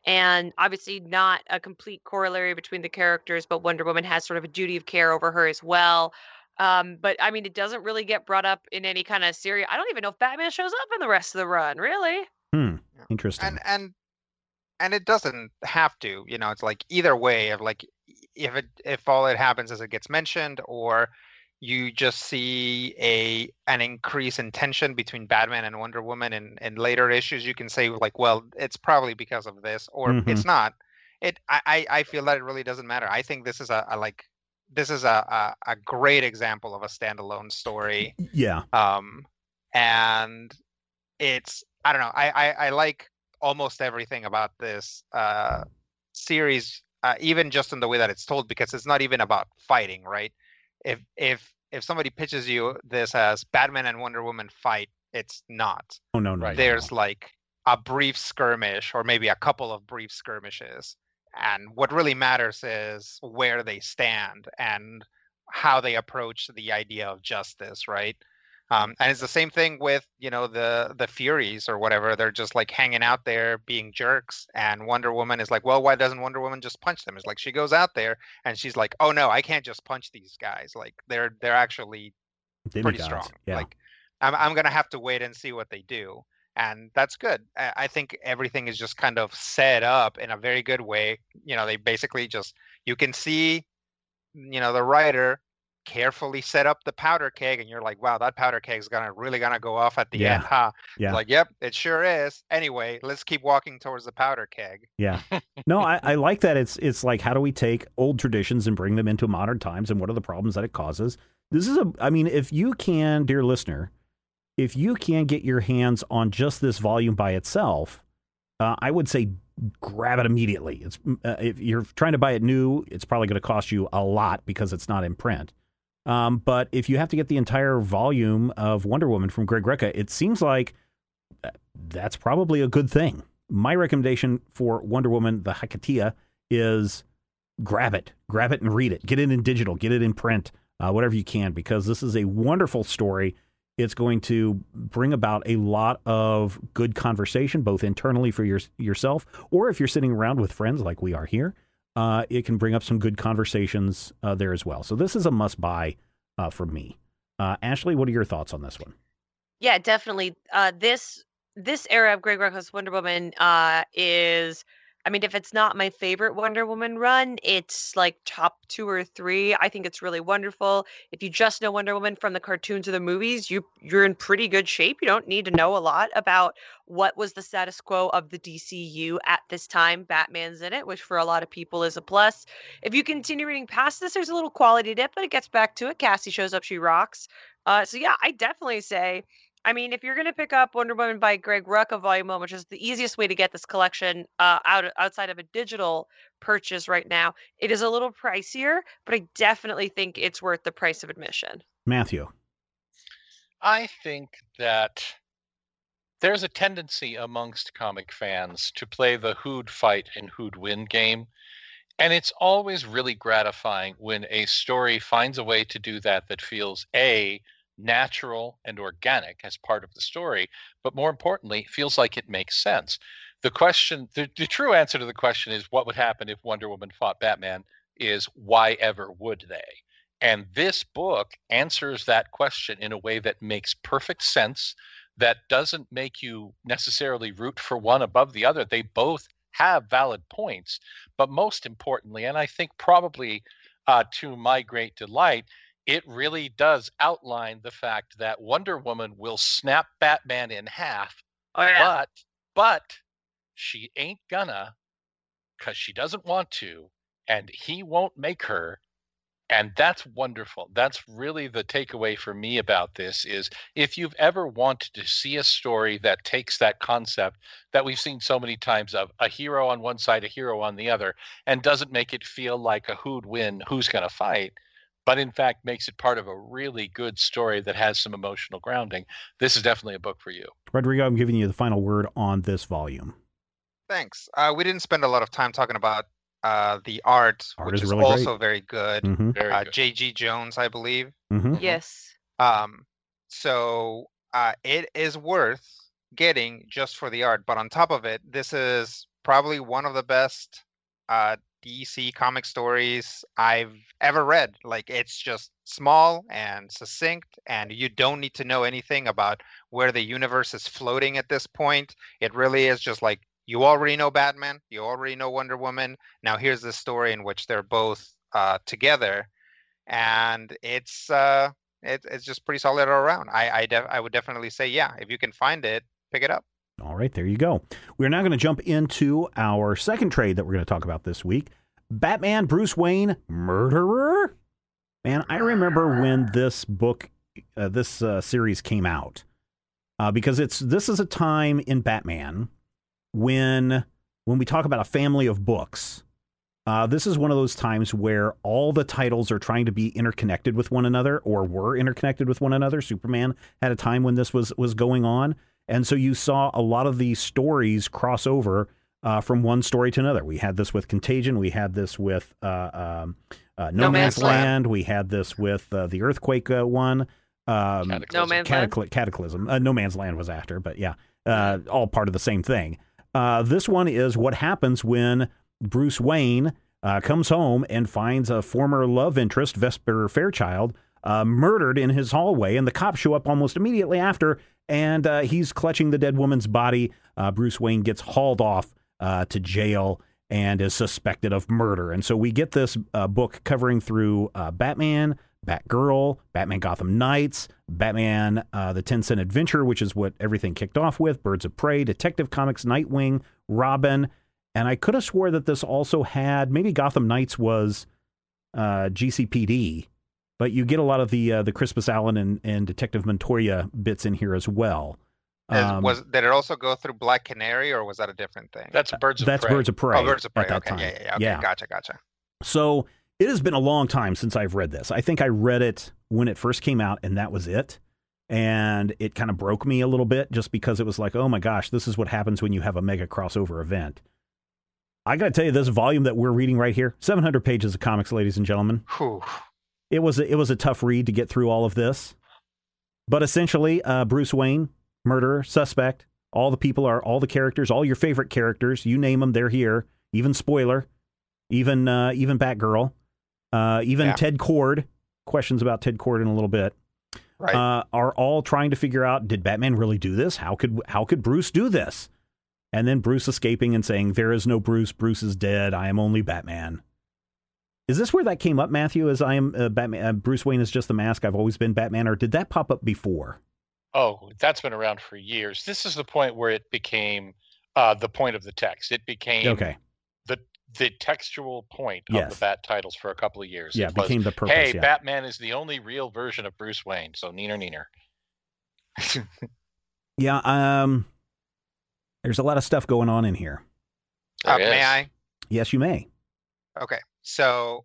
and obviously not a complete corollary between the characters, but Wonder Woman has sort of a duty of care over her as well. Um, but I mean, it doesn't really get brought up in any kind of serious. I don't even know if Batman shows up in the rest of the run, really. Hmm. Yeah. Interesting. and and and it doesn't have to you know it's like either way of like if it if all it happens is it gets mentioned or you just see a an increase in tension between batman and wonder woman in in later issues you can say like well it's probably because of this or it's not it I, I i feel that it really doesn't matter i think this is a, a like this is a, a a great example of a standalone story yeah. um and it's i don't know i i, I like almost everything about this uh series uh, even just in the way that it's told because it's not even about fighting right if if if somebody pitches you this as batman and wonder woman fight it's not Oh no, no. Right. there's no. like a brief skirmish or maybe a couple of brief skirmishes and what really matters is where they stand and how they approach the idea of justice right Um, and it's the same thing with you know the the Furies or whatever. They're just like hanging out there being jerks, and Wonder Woman is like, well, why doesn't Wonder Woman just punch them? It's like she goes out there and she's like, oh no, I can't just punch these guys. Like they're they're actually pretty strong. Yeah. Like I'm I'm gonna have to wait and see what they do, and that's good. I, think everything is just kind of set up in a very good way. You know, they basically just you can see, mm, you know, the writer carefully set up the powder keg, and you're like, wow, that powder keg is gonna really gonna go off at the Yeah. end, huh? Yeah. Like, yep, it sure is. Anyway, let's keep walking towards the powder keg. Yeah. No, I, I like that. It's it's like how do we take old traditions and bring them into modern times, and what are the problems that it causes? This is a. I mean, if you can, dear listener, if you can get your hands on just this volume by itself, uh, I would say grab it immediately. It's uh, if you're trying to buy it new, it's probably going to cost you a lot because it's not in print. Um, but if you have to get the entire volume of Wonder Woman from Greg Rucka, it seems like uh, that's probably a good thing. My recommendation for Wonder Woman, the Hiketeia, is grab it, grab it and read it. Get it in digital, get it in print, uh, whatever you can, because this is a wonderful story. It's going to bring about a lot of good conversation, both internally for your, yourself, or if you're sitting around with friends like we are here, uh, it can bring up some good conversations uh, there as well. So this is a must buy uh, for me. Uh, Ashley, what are your thoughts on this one? Yeah, definitely. Uh, this this era of Greg Rucka's Wonder Woman uh, is, I mean, if it's not my favorite Wonder Woman run, it's like top two or three. I think it's really wonderful. If you just know Wonder Woman from the cartoons or the movies, you you're in pretty good shape. You don't need to know a lot about what was the status quo of the DCU at this time. Batman's in it, which for a lot of people is a plus. If you continue reading past this, there's a little quality dip, but it gets back to it. Cassie shows up, she rocks. Uh, so yeah, I definitely say I mean, if you're going to pick up Wonder Woman by Greg Rucka Volume 1, which is the easiest way to get this collection uh, out outside of a digital purchase right now, it is a little pricier, but I definitely think it's worth the price of admission. Matthew. I think that there's a tendency amongst comic fans to play the who'd fight and who'd win game. And it's always really gratifying when a story finds a way to do that that feels A, natural and organic as part of the story, but more importantly, feels like it makes sense. The question, the, the true answer to the question is what would happen if Wonder Woman fought Batman is why ever would they? And this book answers that question in a way that makes perfect sense, that doesn't make you necessarily root for one above the other. They both have valid points. But most importantly, and I think probably uh, to my great delight, it really does outline the fact that Wonder Woman will snap Batman in half, Oh, yeah. but but she ain't gonna because she doesn't want to, and he won't make her. And that's wonderful. That's really the takeaway for me about this is if you've ever wanted to see a story that takes that concept that we've seen so many times of a hero on one side, a hero on the other, and doesn't make it feel like a who'd win, who's to fight, but in fact makes it part of a really good story that has some emotional grounding, this is definitely a book for you. Rodrigo, I'm giving you the final word on this volume. Thanks. Uh, we didn't spend a lot of time talking about uh, the art, Art which is is, really great. also very good. Mm-hmm. Very Uh, good. J.G. Jones, I believe. Mm-hmm. Yes. Um, so uh, it is worth getting just for the art. But on top of it, this is probably one of the best uh, DC comic stories I've ever read. Like it's just small and succinct, and you don't need to know anything about where the universe is floating at this point. It really is just like you already know Batman, you already know Wonder Woman. Now here's the story in which they're both uh, together, and it's uh, it, it's just pretty solid all around. I I, def- I would definitely say yeah, if you can find it, pick it up. All right, there you go. We're now going to jump into our second trade that we're going to talk about this week Batman Bruce Wayne Murderer. Man, I remember when this book, uh, this uh, series came out, uh, because it's this is a time in Batman when when we talk about a family of books. Uh, this is one of those times where all the titles are trying to be interconnected with one another, or were interconnected with one another. Superman had a time when this was was going on, and so you saw a lot of these stories cross over uh, from one story to another. We had this with Contagion. We had this with uh, um, uh, No, No Man's Man's Land. Land. We had this with uh, the Earthquake uh, one. Um, Cataclysm. No Man's Land. Cataclysm. Uh, no Man's Land was after, but yeah, uh, all part of the same thing. Uh, this one is what happens when Bruce Wayne uh, comes home and finds a former love interest, Vesper Fairchild, uh, murdered in his hallway, and the cops show up almost immediately after, and uh, he's clutching the dead woman's body. Uh, Bruce Wayne gets hauled off uh, to jail and is suspected of murder. And so we get this uh, book covering through uh, Batman, Batgirl, Batman Gotham Knights, Batman uh, The 10 Cent Adventure, which is what everything kicked off with, Birds of Prey, Detective Comics, Nightwing, Robin. And I could have swore that this also had maybe Gotham Knights was GCPD, but you get a lot of the uh, the Crispus Allen and, and Detective Montoya bits in here as well. Um, was did it also go through Black Canary or was that a different thing? That's Birds of that's Prey. Birds of Prey. oh, Birds of Prey. at that Okay, time. yeah, yeah, yeah. Okay, yeah. gotcha, gotcha. So it has been a long time since I've read this. I think I read it when it first came out, and that was it. And it kind of broke me a little bit just because it was like, oh my gosh, this is what happens when you have a mega crossover event. I got to tell you, this volume that we're reading right here, 700 pages of comics, ladies and gentlemen. Whew. It was a, it was a tough read to get through all of this, but essentially, uh, Bruce Wayne, murderer, suspect. All the people are all the characters, all your favorite characters. You name them, they're here. Even spoiler, even uh, even Batgirl, uh, even Yeah. Ted Kord. Questions about Ted Kord in a little bit. Right. Uh, are all trying to figure out did Batman really do this? How could how could Bruce do this? And then Bruce escaping and saying, "There is no Bruce. Bruce is dead. I am only Batman." Is this where that came up, Matthew? As I am uh, Batman, uh, Bruce Wayne is just the mask. I've always been Batman, or did that pop up before? Oh, that's been around for years. This is the point where it became uh, the point of the text. It became Okay, the the textual point of the Bat titles for a couple of years. yeah, It it was, became the purpose. hey, yeah. Batman is the only real version of Bruce Wayne. So neener neener. yeah. Um, there's a lot of stuff going on in here. Uh, may. I? Yes, you may. Okay, so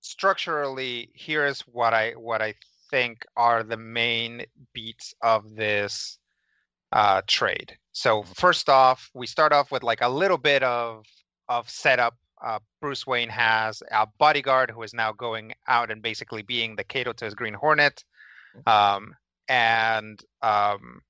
structurally, here is what I what I think are the main beats of this uh, trade. So first off, we start off with like a little bit of of setup. Uh, Bruce Wayne has a bodyguard who is now going out and basically being the Kato to his Green Hornet, um, and um,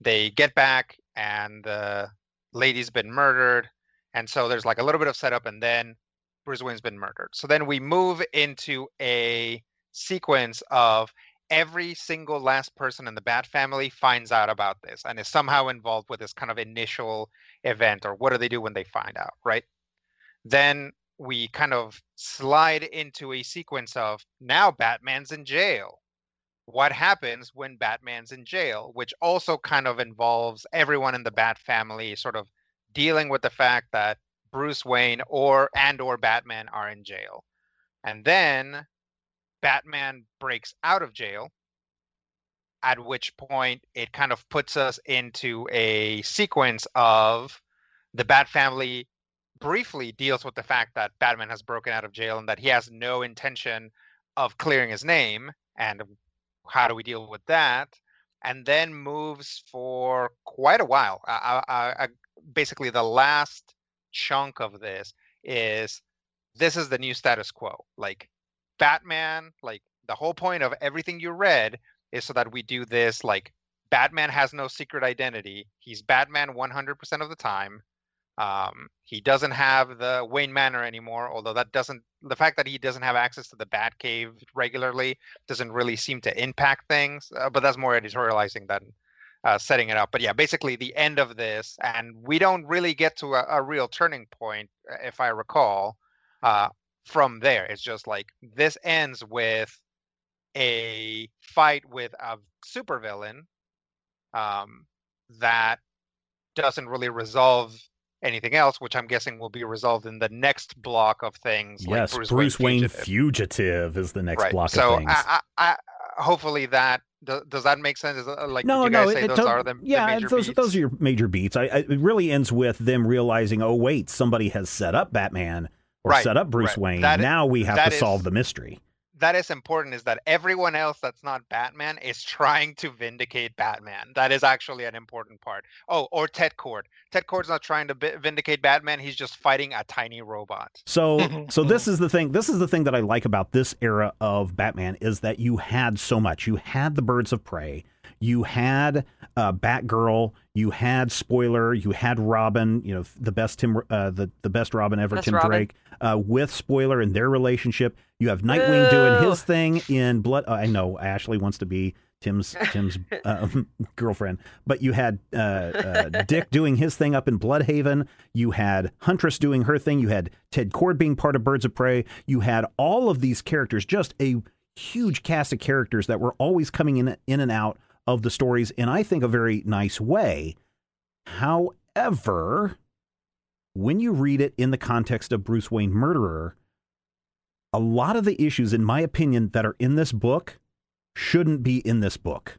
they get back and the lady's been murdered, and so there's like a little bit of setup, and then Bruce Wayne's been murdered. So then we move into a sequence of every single last person in the Bat family finds out about this and is somehow involved with this kind of initial event or what do they do when they find out, right? Then we kind of slide into a sequence of now Batman's in jail. What happens when Batman's in jail, which also kind of involves everyone in the Bat family sort of dealing with the fact that Bruce Wayne or and or Batman are in jail. And then Batman breaks out of jail at which point it kind of puts us into a sequence of the Bat family briefly deals with the fact that Batman has broken out of jail and that he has no intention of clearing his name and how do we deal with that and then moves for quite a while basically the last chunk of this is this is the new status quo. Like batman like the whole point of everything you read is so that we do this like batman has no secret identity. He's batman 100% of the time. Um, he doesn't have the wayne manor anymore although that doesn't the fact that he doesn't have access to the bat cave regularly doesn't really seem to impact things uh, but that's more editorializing than uh, setting it up. But yeah, basically the end of this, and we don't really get to a, a real turning point, uh, if I recall, uh, from there. It's just like this ends with a fight with a supervillain um, that doesn't really resolve anything else, which I'm guessing will be resolved in the next block of things. yes, like Bruce, Bruce, Wayne, Fugitive. fugitive is the next right. block so of things. I, I, I, hopefully that does, does that make sense? Is, uh, like no, no, guys say it those to- are the, the yeah, major those beats? those are your major beats. I, I, it really ends with them realizing, oh wait, somebody has set up Batman or Right, set up Bruce right. Wayne. That now we have that to solve is- the mystery. That is important is that everyone else that's not Batman is trying to vindicate Batman. That is actually an important part. Oh, or Ted Kord. Ted Kord's not trying to bi- vindicate Batman. He's just fighting a tiny robot. So, mm-hmm. so this mm-hmm. is the thing. This is the thing that I like about this era of Batman is that you had so much. You had the Birds of Prey. You had uh, Batgirl. You had Spoiler. You had Robin. You know the best Tim, uh, the the best Robin ever, Best Tim Robin. Drake. Uh, with Spoiler and their relationship. You have Nightwing doing his thing in Blood. I know Ashley wants to be Tim's Tim's um, girlfriend, but you had uh, uh, Dick doing his thing up in Blüdhaven. You had Huntress doing her thing. You had Ted Kord being part of Birds of Prey. You had all of these characters, just a huge cast of characters that were always coming in in and out of the stories in I think a very nice way. However, when you read it in the context of Bruce Wayne murderer, a lot of the issues, in my opinion, that are in this book shouldn't be in this book.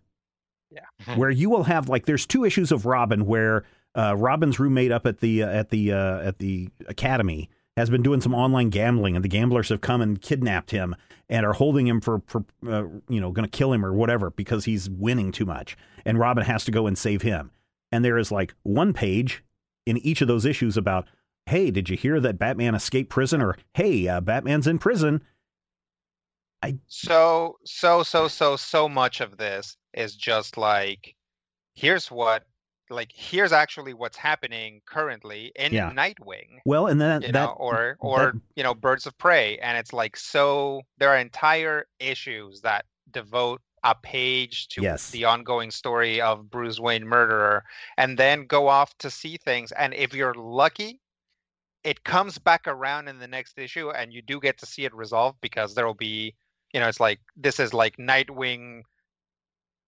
Yeah. Where you will have like there's two issues of Robin where uh, Robin's roommate up at the uh, at the uh, at the academy has been doing some online gambling, and the gamblers have come and kidnapped him and are holding him for, for uh, you know, going to kill him or whatever because he's winning too much, and Robin has to go and save him. And there is like one page in each of those issues about, hey, did you hear that Batman escaped prison? Or hey, uh, Batman's in prison. I So, so, so, so, so much of this is just like, here's what, like, here's actually what's happening currently in Yeah. Nightwing. Well, and then that know, or or you know, Birds of Prey, and it's like so. There are entire issues that devote a page to Yes. the ongoing story of Bruce Wayne murderer, and then go off to see things. And if you're lucky, it comes back around in the next issue, and you do get to see it resolved because there will be, you know, it's like this is like Nightwing.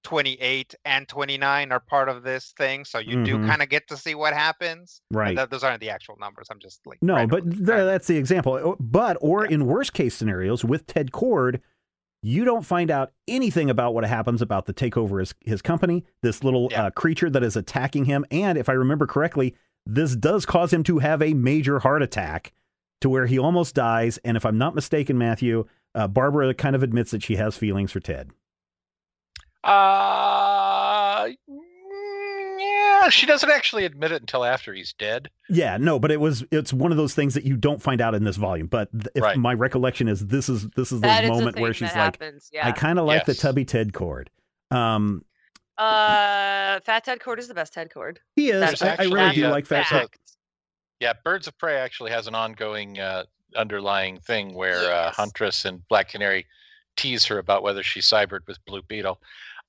28 and 29 are part of this thing so you do Mhm. kind of get to see what happens right. that, those aren't the actual numbers i'm just like No, but th- that's the example. But or in worst case scenarios with Ted Kord, you don't find out anything about what happens about the takeover his his company, this little Yeah. uh, creature that is attacking him, and if I remember correctly, this does cause him to have a major heart attack to where he almost dies. And if I'm not mistaken, Matthew, uh, Barbara kind of admits that she has feelings for Ted. Uh, yeah, she doesn't actually admit it until after he's dead. Yeah, no, but it was it's one of those things that you don't find out in this volume. But th- if Right. my recollection is this is this is That the is a moment where she's like, happens. I kind of like the tubby Ted Kord. Um, Uh, Fat Ted Kord is the best Ted Kord. he is. There's I, I really do uh, like Fat Ted. a- Yeah, Birds of Prey actually has an ongoing uh, underlying thing where uh, Huntress and Black Canary tease her about whether she cybered with Blue Beetle.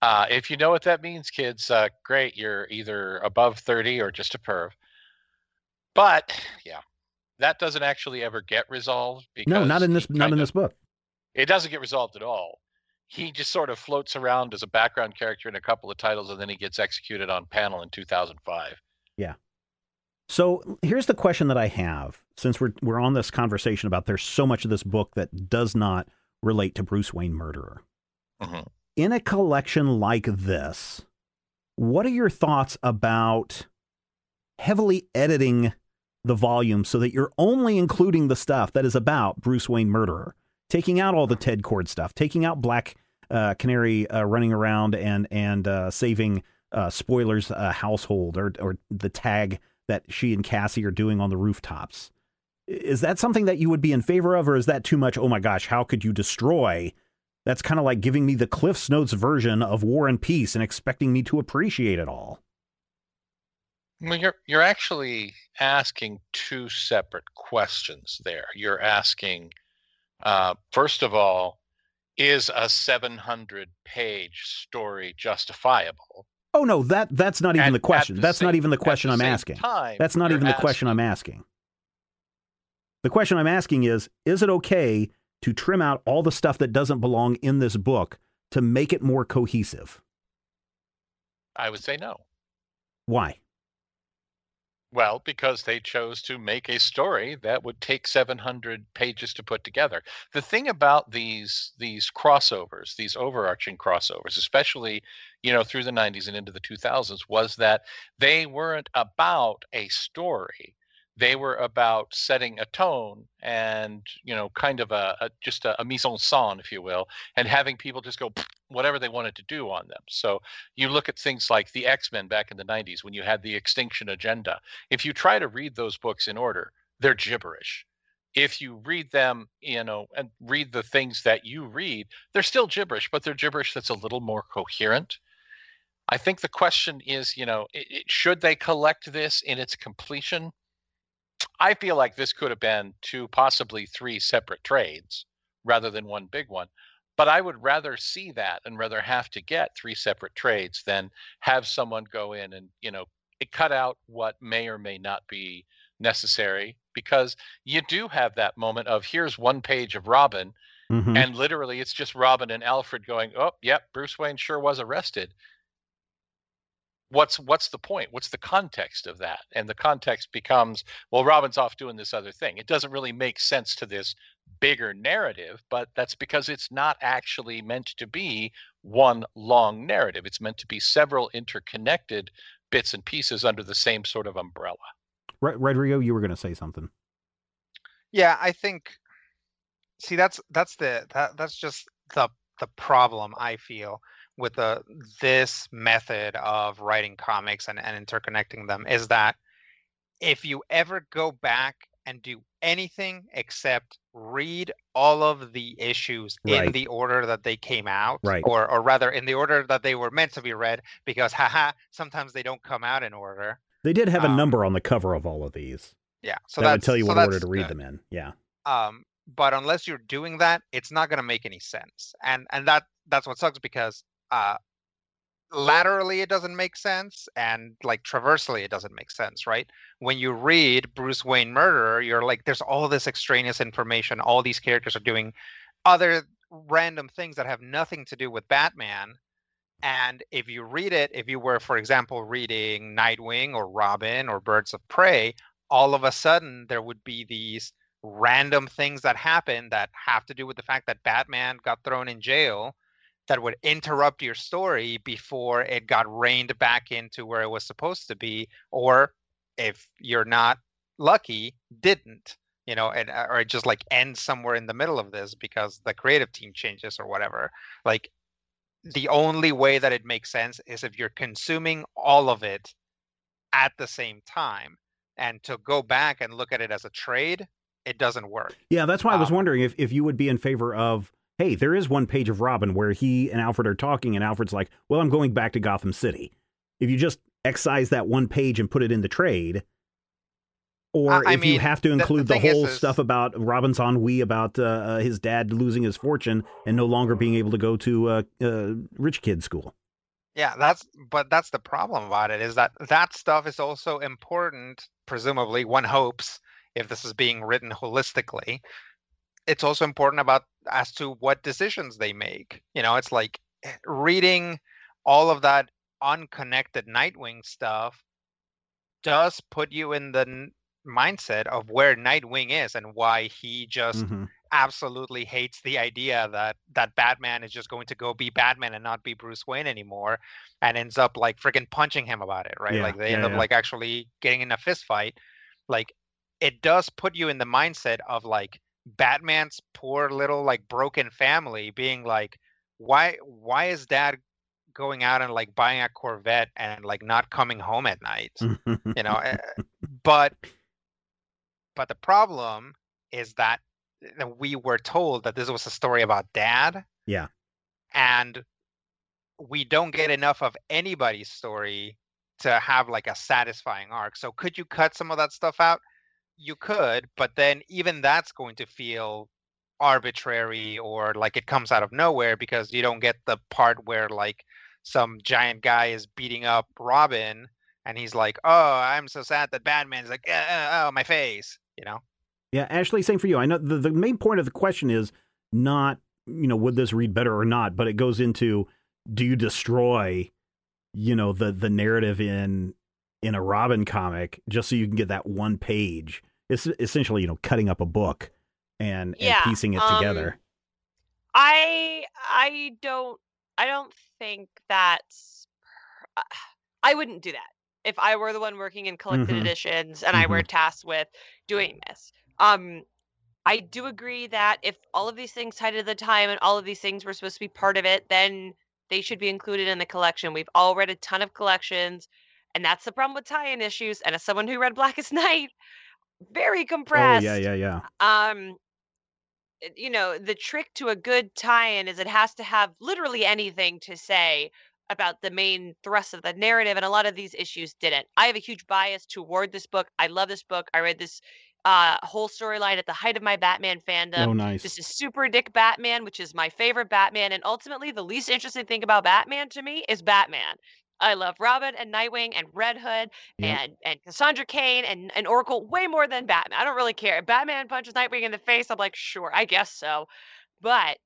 Uh, if you know what that means, kids, uh, great. You're either above 30 or just a perv. But yeah, that doesn't actually ever get resolved because No, not in this. Not in kinda- this book. It doesn't get resolved at all. He just sort of floats around as a background character in a couple of titles, and then he gets executed on panel in 2005. Yeah. So here's the question that I have, since we're we're on this conversation about there's so much of this book that does not relate to Bruce Wayne murderer. Mhm. In a collection like this, what are your thoughts about heavily editing the volume so that you're only including the stuff that is about Bruce Wayne murderer, taking out all the Ted Kord stuff, taking out Black uh, Canary uh, running around and and uh, saving uh, spoilers uh, household or or the tag that she and Cassie are doing on the rooftops. Is that something that you would be in favor of, or is that too much? Oh my gosh, how could you destroy? That's kind of like giving me the Cliff's Notes version of War and Peace and expecting me to appreciate it all. Well, you're you're actually asking two separate questions there. You're asking, uh, first of all, is a 700 page story justifiable? Oh no, that that's not even And the question. the that's not even the question the I'm asking. time, That's not even the question I'm asking. The question I'm asking is is it okay to trim out all the stuff that doesn't belong in this book to make it more cohesive? I would say no. Why? Well, because they chose to make a story that would take 700 pages to put together. The thing about these these crossovers, these overarching crossovers, especially you know through the 90s and into the 2000s, was that they weren't about a story. They were about setting a tone and you know, kind of a, a just a, a mise en scène, if you will, and having people just go whatever they wanted to do on them. So you look at things like the X Men back in the '90s when you had the X-Tinction Agenda. If you try to read those books in order, they're gibberish if you read them, you know, and read the things that you read, they're still gibberish, but they're gibberish that's a little more coherent. I think the question is, you know, it, it, should they collect this in its completion? I feel like this could have been two, possibly three separate trades rather than one big one. But I would rather see that and rather have to get three separate trades than have someone go in and, you know, cut out what may or may not be necessary because you do have that moment of here's one page of Robin, mm-hmm. and literally it's just Robin and Alfred going, "Oh, yep, Bruce Wayne sure was arrested." What's what's the point? What's the context of that? And the context becomes, well, Robin's off doing this other thing. It doesn't really make sense to this bigger narrative, but that's because it's not actually meant to be one long narrative. It's meant to be several interconnected bits and pieces under the same sort of umbrella. Rodrigo, you were going to say something. Yeah, I think. See, that's that's the that, that's just the the problem I feel with the this method of writing comics and, and interconnecting them is that if you ever go back and do anything except read all of the issues right. in the order that they came out right. or or rather in the order that they were meant to be read because haha sometimes they don't come out in order they did have a um, number on the cover of all of these. Yeah, so that would tell you so what order to read good. them in. Yeah. Um, but unless you're doing that, it's not going to make any sense, and and that that's what sucks because uh, laterally it doesn't make sense, and like traversely it doesn't make sense, right? When you read Bruce Wayne Murderer, you're like, there's all this extraneous information. All these characters are doing other random things that have nothing to do with Batman and if you read it, if you were, for example, reading Nightwing or Robin or Birds of Prey, all of a sudden there would be these random things that happen that have to do with the fact that Batman got thrown in jail that would interrupt your story before it got reined back into where it was supposed to be or if you're not lucky didn't you know and uh, or it just like ends somewhere in the middle of this because the creative team changes or whatever like the only way that it makes sense is if you're consuming all of it at the same time. And to go back and look at it as a trade, it doesn't work. Yeah, that's why I was um, wondering if, if you would be in favor of, hey, there is one page of Robin where he and Alfred are talking, and Alfred's like, well, I'm going back to Gotham City. If you just excise that one page and put it in the trade, or if mean, you have to include the, the, the whole is, stuff about Robin's ennui about uh, uh, his dad losing his fortune and no longer being able to go to uh, uh, rich kid school. Yeah, that's but that's the problem about it is that that stuff is also important. Presumably, one hopes if this is being written holistically, it's also important about as to what decisions they make. You know, it's like eh, reading all of that unconnected Nightwing stuff does put you in the mindset of where Nightwing is and why he just mm-hmm. absolutely hates the idea that that Batman is just going to go be Batman and not be Bruce Wayne anymore, and ends up like freaking punching him about it, right? Yeah, like they yeah, end up yeah. like actually getting in a fist fight. Like it does put you in the mindset of like Batman's poor little like broken family being like, why why is Dad going out and like buying a Corvette and like not coming home at night, you know? Eh, but but the problem is that we were told that this was a story about dad. Yeah. And we don't get enough of anybody's story to have like a satisfying arc. So could you cut some of that stuff out? You could, but then even that's going to feel arbitrary or like it comes out of nowhere because you don't get the part where like some giant guy is beating up Robin and he's like, "Oh, I'm so sad that Batman's like, uh, uh, oh, my face." you know? Yeah, Ashley, same for you. I know the, the main point of the question is not, you know, would this read better or not, but it goes into do you destroy, you know, the the narrative in in a Robin comic just so you can get that one page. It's essentially, you know, cutting up a book and, yeah, and piecing it um, together. I I don't I don't think that's I wouldn't do that if I were the one working in collected Mhm. editions and I were tasked with doing this. Um, I do agree that if all of these things tied to the time and all of these things were supposed to be part of it, then they should be included in the collection. We've all read a ton of collections, and that's the problem with tie-in issues. And as someone who read Blackest Night, very Oh compressed. yeah, yeah, yeah. Um, you know, the trick to a good tie-in is it has to have literally anything to say about the main thrust of the narrative, and a lot of these issues didn't. I have a huge bias toward this book. I love this book. I read this uh, whole storyline at the height of my Batman fandom. oh nice. This is Super Dick Batman, which is my favorite Batman, and ultimately the least interesting thing about Batman to me is Batman. I love Robin and Nightwing and Red Hood Yep. and and Cassandra Cain and, and Oracle way more than Batman. I don't really care. If Batman punches Nightwing in the face, I'm like, sure, I guess so. But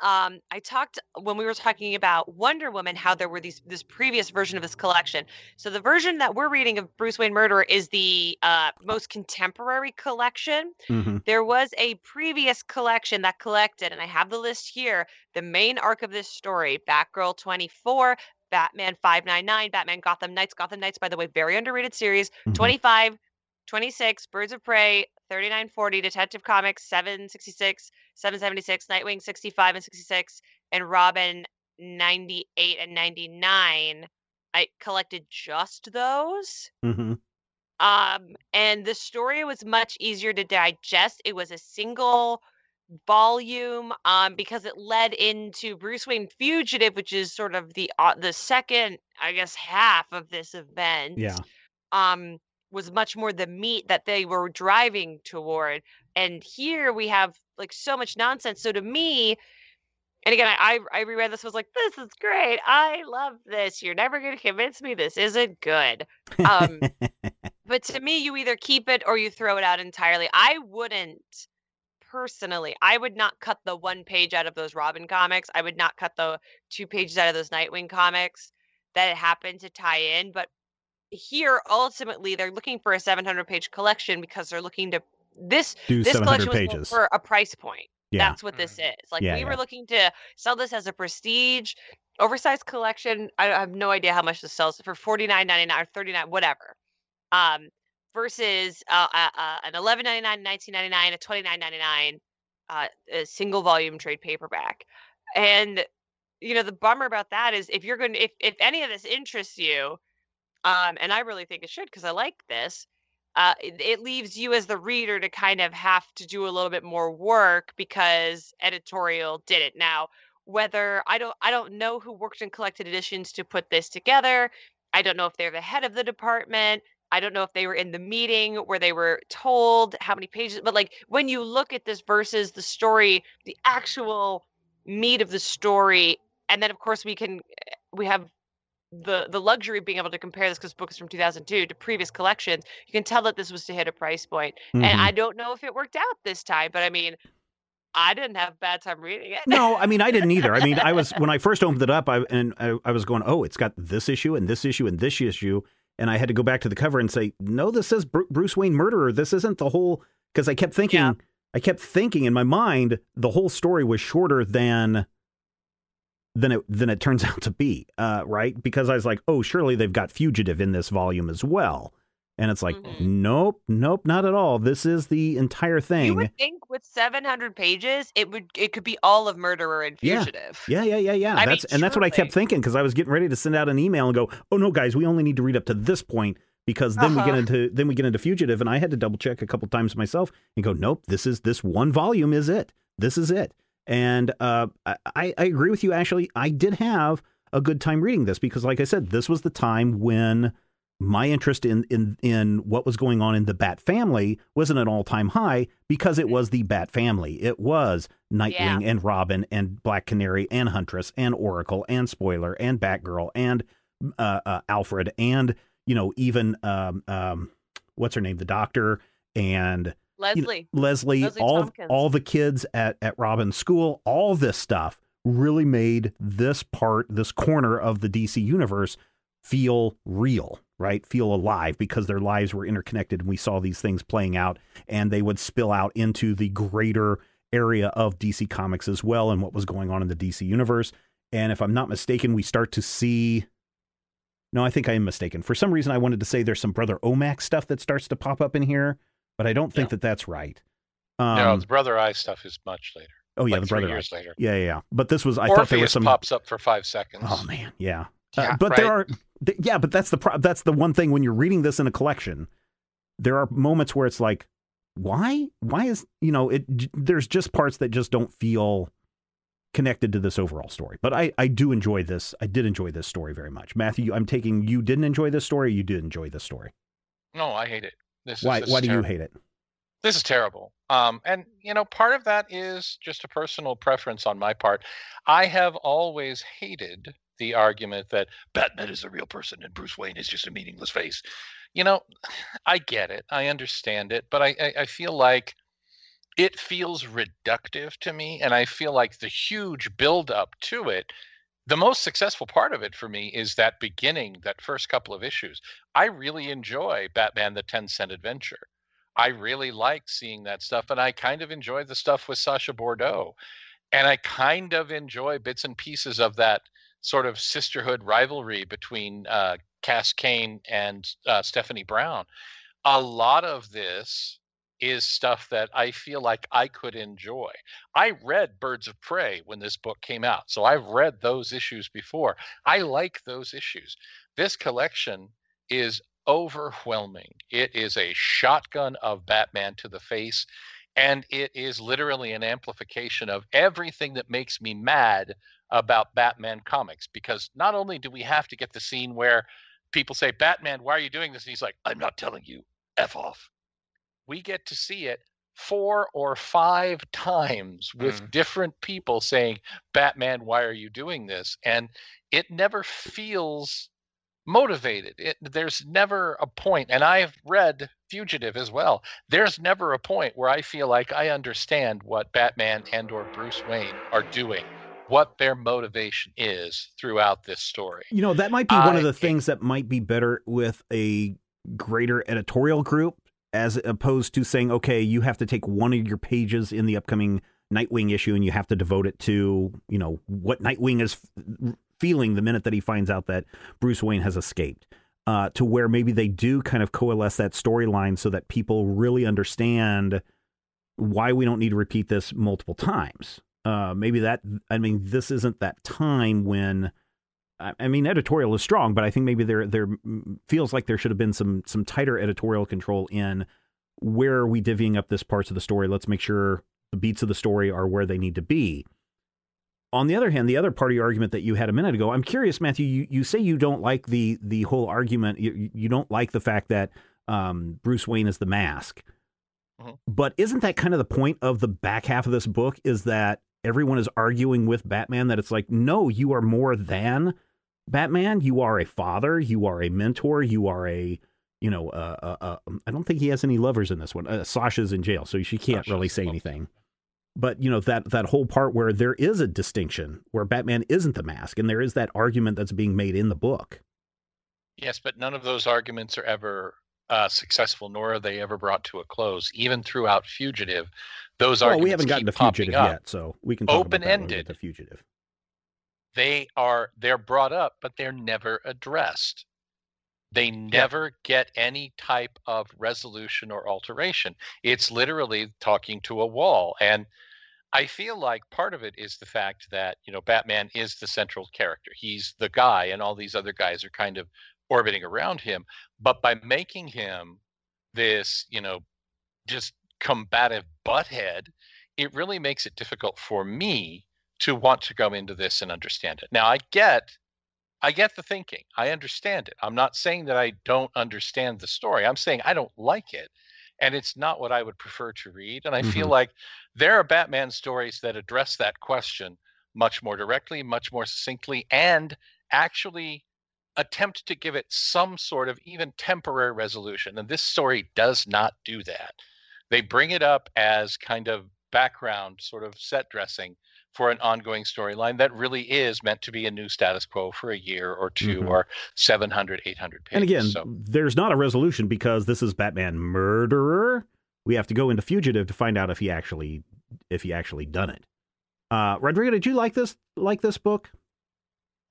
um, I talked when we were talking about Wonder Woman, how there were these this previous version of this collection. So the version that we're reading of Bruce Wayne Murderer is the uh, most contemporary collection. hmm There was a previous collection that collected, and I have the list here. The main arc of this story Batgirl 24, Batman 599, Batman Gotham Knights. Gotham Knights, by the way, very underrated series. Mhm. 25, 26, Birds of Prey, 3940, Detective Comics 766, 776, Nightwing 65 and 66, and Robin 98 and 99. I collected just those. hmm Um, and the story was much easier to digest. It was a single volume um because it led into Bruce Wayne Fugitive, which is sort of the uh, the second, I guess, half of this event. Yeah. Um was much more the meat that they were driving toward. And here we have like so much nonsense. So to me, and again, I I I reread this was like, this is great. I love this. You're never gonna convince me this isn't good. Um but to me, you either keep it or you throw it out entirely. I wouldn't personally. I would not cut the one page out of those Robin comics. I would not cut the two pages out of those Nightwing comics that happen to tie in. But here, ultimately, they're looking for a 700 page collection because they're looking to this Do this 700 collection was pages. for a price point. Yeah. That's what this is. Like Yeah, we were looking to sell this as a prestige, oversized collection. I I have no idea how much this sells for forty nine ninety nine or thirty nine, whatever. Um, versus uh, uh, uh, an eleven ninety nine, nineteen ninety nine, a twenty nine ninety nine, uh, a single volume trade paperback. And you know the bummer about that is if you're going to if if any of this interests you, um, and I really think it should because I like this. Uh, it, it leaves you as the reader to kind of have to do a little bit more work because editorial did it. Now, whether I don't I don't know who worked in collected editions to put this together. I don't know if they're the head of the department. I don't know if they were in the meeting where they were told how many pages, but like when you look at this versus the story, the actual meat of the story, and then of course we can we have the the luxury of being able to compare this because book is from 2002 to previous collections you can tell that this was to hit a price point Mhm. and i don't know if it worked out this time but i mean i didn't have a bad time reading it no, I mean I didn't either. I mean I was when I first opened it up, I and I, I was going, oh, it's got this issue and this issue and this issue, and I had to go back to the cover and say, no, this says Bru- Bruce Wayne murderer. This isn't the whole because I kept thinking, Yeah. I kept thinking in my mind the whole story was shorter than than it than it turns out to be, uh, right? Because I was like, oh, surely they've got fugitive in this volume as well. And it's like, Mhm. nope, nope, not at all. This is the entire thing. you would think with 700 pages it would it could be all of murderer and fugitive Yeah, yeah, yeah, yeah. I mean, that's and that's what I kept thinking because I was getting ready to send out an email and go, "Oh no, guys, we only need to read up to this point because then we get Uh-huh. into then we get into fugitive." And I had to double check a couple times myself and go, "Nope, this is this one volume is it. This is it." And uh, I I agree with you, Ashley. I did have a good time reading this because, like I said, this was the time when my interest in in in what was going on in the Bat family was at an all time high because it was the Bat family. It was Nightwing and Robin and Black Canary and Huntress and Oracle and Spoiler and Batgirl and uh, uh, Alfred and you know even um, um, what's her name, the Doctor and you know, leslie Leslie, Leslie all Tompkins. all the kids at at Robin's school, all this stuff really made this part, this corner of the DC universe feel real, right? Feel alive because their lives were interconnected and we saw these things playing out and they would spill out into the greater area of DC Comics as well and what was going on in the DC universe. And if I'm not mistaken, we start to see No, I think I am mistaken. For some reason, I wanted to say there's some Brother Omac stuff that starts to pop up in here, but I don't think No. that that's right. no, Um, the Brother Eye stuff is much later. oh yeah, like the three Brother. years later. Yeah, yeah, yeah. But this was I Orpheus thought there was some. pops up for five seconds. Oh man, yeah. Uh, Yeah, but there are, th- yeah, but that's the pro- that's the one thing when you're reading this in a collection, there are moments where it's like, why, why is you know it? j- There's just parts that just don't feel connected to this overall story. But I I do enjoy this. I did enjoy this story very much. Matthew, I'm taking you didn't enjoy this story. You did enjoy this story. No, I hate it. This Why is, this why do you hate it? This is terrible. Um, and you know, part of that is just a personal preference on my part. I have always hated the argument that Batman is a real person and Bruce Wayne is just a meaningless face. You know, I get it, I understand it, but I, I, I feel like it feels reductive to me, and I feel like the huge buildup to it. The most successful part of it for me is that beginning, that first couple of issues. I really enjoy Batman: The Ten Cent Adventure. I really like seeing that stuff, and I kind of enjoy the stuff with Sasha Bordeaux, and I kind of enjoy bits and pieces of that sort of sisterhood rivalry between uh, Cass Cain and uh, Stephanie Brown. A lot of this is stuff that I feel like I could enjoy. I read Birds of Prey when this book came out, so I've read those issues before. I like those issues. This collection is overwhelming. It is a shotgun of Batman to the face, and it is literally an amplification of everything that makes me mad about Batman comics. Because not only do we have to get the scene where people say, Batman, why are you doing this? And he's like, I'm not telling you, F off. We get to see it four or five times with Mm. different people saying, Batman, why are you doing this? And it never feels motivated. It, there's never a point, and I've read Fugitive as well. There's never a point where I feel like I understand what Batman and or Bruce Wayne are doing, what their motivation is throughout this story. You know, that might be one I- of the things that might be better with a greater editorial group as opposed to saying, okay, you have to take one of your pages in the upcoming Nightwing issue and you have to devote it to, you know, what Nightwing is feeling the minute that he finds out that Bruce Wayne has escaped. Uh, to where maybe they do kind of coalesce that storyline so that people really understand why we don't need to repeat this multiple times. Uh, maybe that, I mean, this isn't that time when I mean, editorial is strong, but I think maybe there there feels like there should have been some some tighter editorial control in where are we divvying up this parts of the story. Let's make sure the beats of the story are where they need to be. On the other hand, the other part of your argument that you had a minute ago, I'm curious, Matthew. You, you say you don't like the the whole argument. You, you don't like the fact that um, Bruce Wayne is the mask. Mhm. But isn't that kind of the point of the back half of this book? Is that everyone is arguing with Batman that it's like, no, you are more than Batman. You are a father. You are a mentor. You are a, you know, uh, uh, uh, I don't think he has any lovers in this one. Uh, Sasha's in jail, so she can't Sasha's really say anything. But you know that that whole part where there is a distinction where Batman isn't the mask, and there is that argument that's being made in the book. Yes, but none of those arguments are ever uh, successful, nor are they ever brought to a close. Even throughout Fugitive, those Well, arguments we haven't gotten to fugitive up. yet, so we can talk about that when we get Open-ended. the fugitive. they are they're brought up but they're never addressed they never get any type of resolution or alteration it's literally talking to a wall and i feel like part of it is the fact that you know batman is the central character he's the guy and all these other guys are kind of orbiting around him but by making him this you know just combative butthead it really makes it difficult for me to want to go into this and understand it. Now I get I get the thinking. I understand it. I'm not saying that I don't understand the story. I'm saying I don't like it. And it's not what I would prefer to read. And I feel Mhm. like there are Batman stories that address that question much more directly, much more succinctly, and actually attempt to give it some sort of even temporary resolution. And this story does not do that. They bring it up as kind of background, sort of set dressing for an ongoing storyline that really is meant to be a new status quo for a year or 2 Mhm. or 700 800 pages And again, so there's not a resolution because this is Batman murderer. We have to go into fugitive to find out if he actually if he actually done it. Uh, Rodrigo, did you like this like this book?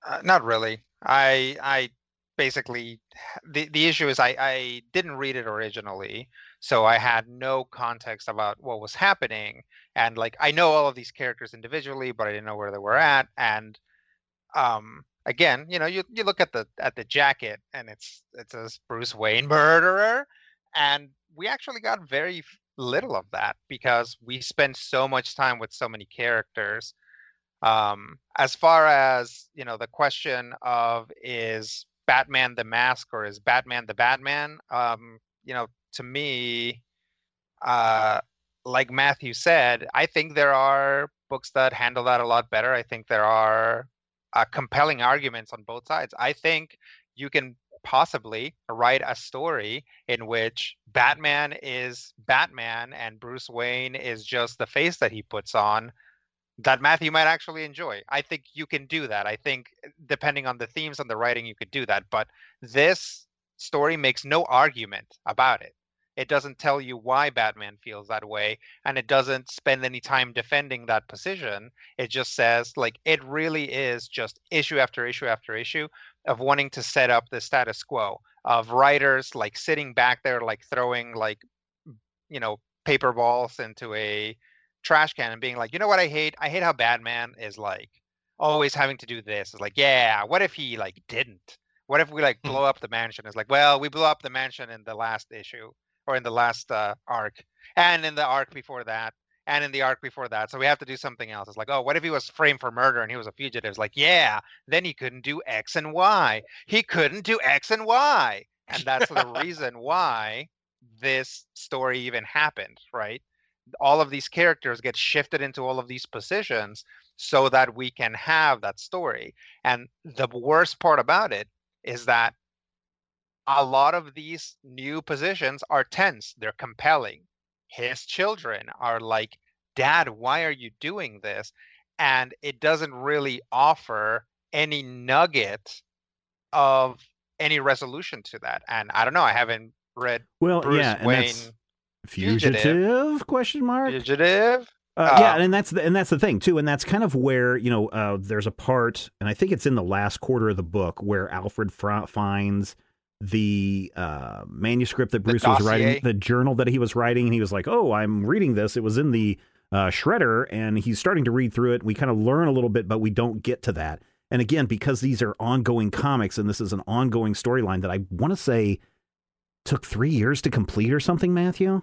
Uh, not really. I I basically the the issue is I I didn't read it originally, so I had no context about what was happening, and like I know all of these characters individually, but I didn't know where they were at, and um again, you know, you you look at the at the jacket and it's it says Bruce Wayne murderer, and we actually got very little of that because we spend so much time with so many characters. Um, as far as you know, the question of is Batman the Mask or is Batman the Batman? Um, you know, to me, uh, like Matthew said, I think there are books that handle that a lot better. I think there are uh, compelling arguments on both sides. I think you can possibly write a story in which Batman is Batman and Bruce Wayne is just the face that he puts on that Matthew might actually enjoy. I think you can do that. I think depending on the themes and the writing you could do that, but this story makes no argument about it. It doesn't tell you why Batman feels that way, and it doesn't spend any time defending that position. It just says, like, it really is just issue after issue after issue of wanting to set up the status quo of writers like sitting back there like throwing like you know paper balls into a trash can and being like you know what i hate? I hate how batman is like always having to do this. It's like yeah what if he like didn't? What if we like Hmm. blow up the mansion? It's like well we blew up the mansion in the last issue or in the last uh, arc and in the arc before that and in the arc before that. So we have to do something else. It's like, oh, what if he was framed for murder and he was a fugitive? It's like, yeah, then he couldn't do X and Y. He couldn't do X and Y. And that's the reason why this story even happened, right? All of these characters get shifted into all of these positions so that we can have that story. And the worst part about it is that a lot of these new positions are tense, they're compelling his children are like, Dad, why are you doing this? And it doesn't really offer any nugget of any resolution to that. And I don't know, I haven't read Well, Bruce yeah, and Wayne that's fugitive, question mark. Fugitive. Uh, yeah, Uh, and that's the, and that's the thing too, and that's kind of where you know uh, there's a part, and I think it's in the last quarter of the book where Alfred fra- finds the uh, manuscript that Bruce was writing, the journal that he was writing, and he was like, "Oh, I'm reading this. It was in the uh, shredder," and he's starting to read through it. We kind of learn a little bit, but we don't get to that. And again, because these are ongoing comics, and this is an ongoing storyline that I want to say took three years to complete or something, Matthew.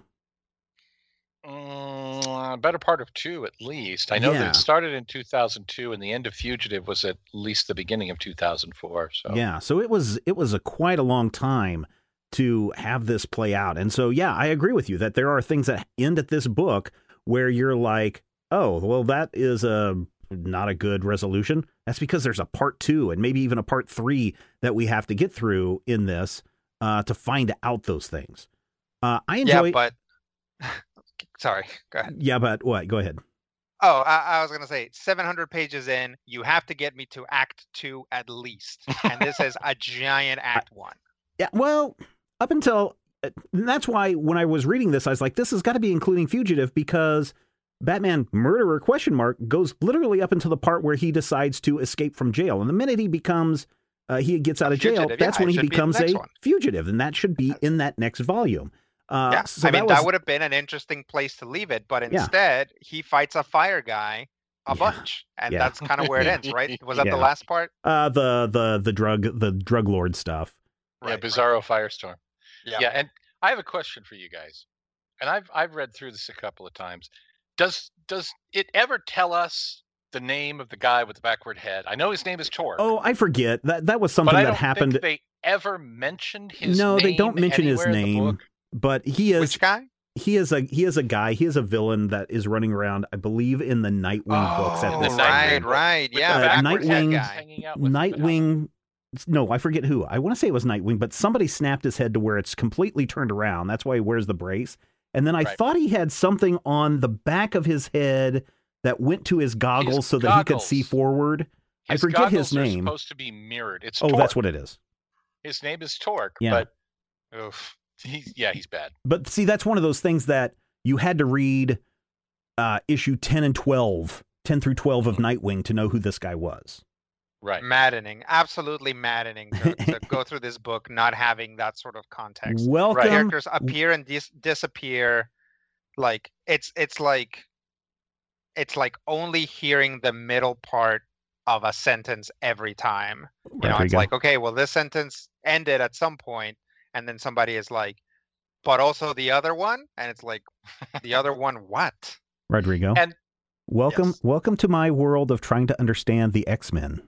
Mm, better part of two at least. I know Yeah. that it started in 2002, and the end of Fugitive was at least the beginning of 2004. So Yeah, so it was it was a quite a long time to have this play out. And so yeah, I agree with you that there are things that end at this book where you're like, "Oh, well that is a not a good resolution." That's because there's a part 2 and maybe even a part 3 that we have to get through in this uh to find out those things. Uh I enjoy Yeah, but sorry, go ahead. Yeah, but what? Go ahead. Oh, I, I was gonna say 700 pages in, you have to get me to Act Two at least, and this is a giant Act One. Yeah, well, up until uh, that's why when I was reading this, I was like, this has got to be including Fugitive because Batman murderer question mark goes literally up until the part where he decides to escape from jail, and the minute he becomes uh, he gets out of jail, fugitive, that's when he should be becomes a one. fugitive, and that should be in that next volume. Uh, yeah, so I mean that that, would have been an interesting place to leave it, but Yeah. instead he fights a fire guy a Yeah. bunch, and Yeah. that's kind of where it ends, right? Was that Yeah. the last part? uh, the the the drug the drug lord stuff. yeah, Right, right. Bizarro Firestorm. Yeah. Yeah, and I have a question for you guys. And I've I've read through this a couple of times. Does does it ever tell us the name of the guy with the backward head? I know his name is Tor. Oh, I forget that that was but something I that don't happened. think they ever mentioned his name. No, they don't mention his anywhere in the name. Book. But he is Which guy? he is a he is a guy he is a villain that is running around i believe in the nightwing books at Oh, this the time right, right, yeah, Uh, backward backwards head Nightwing- guy. hanging out with the- nightwing no i forget who i want to say it was nightwing but somebody snapped his head to where it's completely turned around that's why he wears the brace and then i Right. thought he had something on the back of his head that went to his goggles His so that he could see goggles. forward I forget his goggles are name. supposed to be mirrored. It's oh Torque. that's what it is his name is Torque. Yeah. But oof, he's yeah, he's bad. but see that's one of those things that you had to read uh issue 10 and 12 10 through 12 of nightwing to know who this guy was Right. maddening, absolutely maddening to, to go through this book not having that sort of context. Welcome. Characters appear and dis- disappear. Like it's it's like it's like only hearing the middle part of a sentence every time. You know, it's Rodrigo. like okay, well this sentence ended at some point, and then somebody is like, but also the other one, and it's like, the other one what? Rodrigo. And- welcome, Yes. welcome to my world of trying to understand the X Men.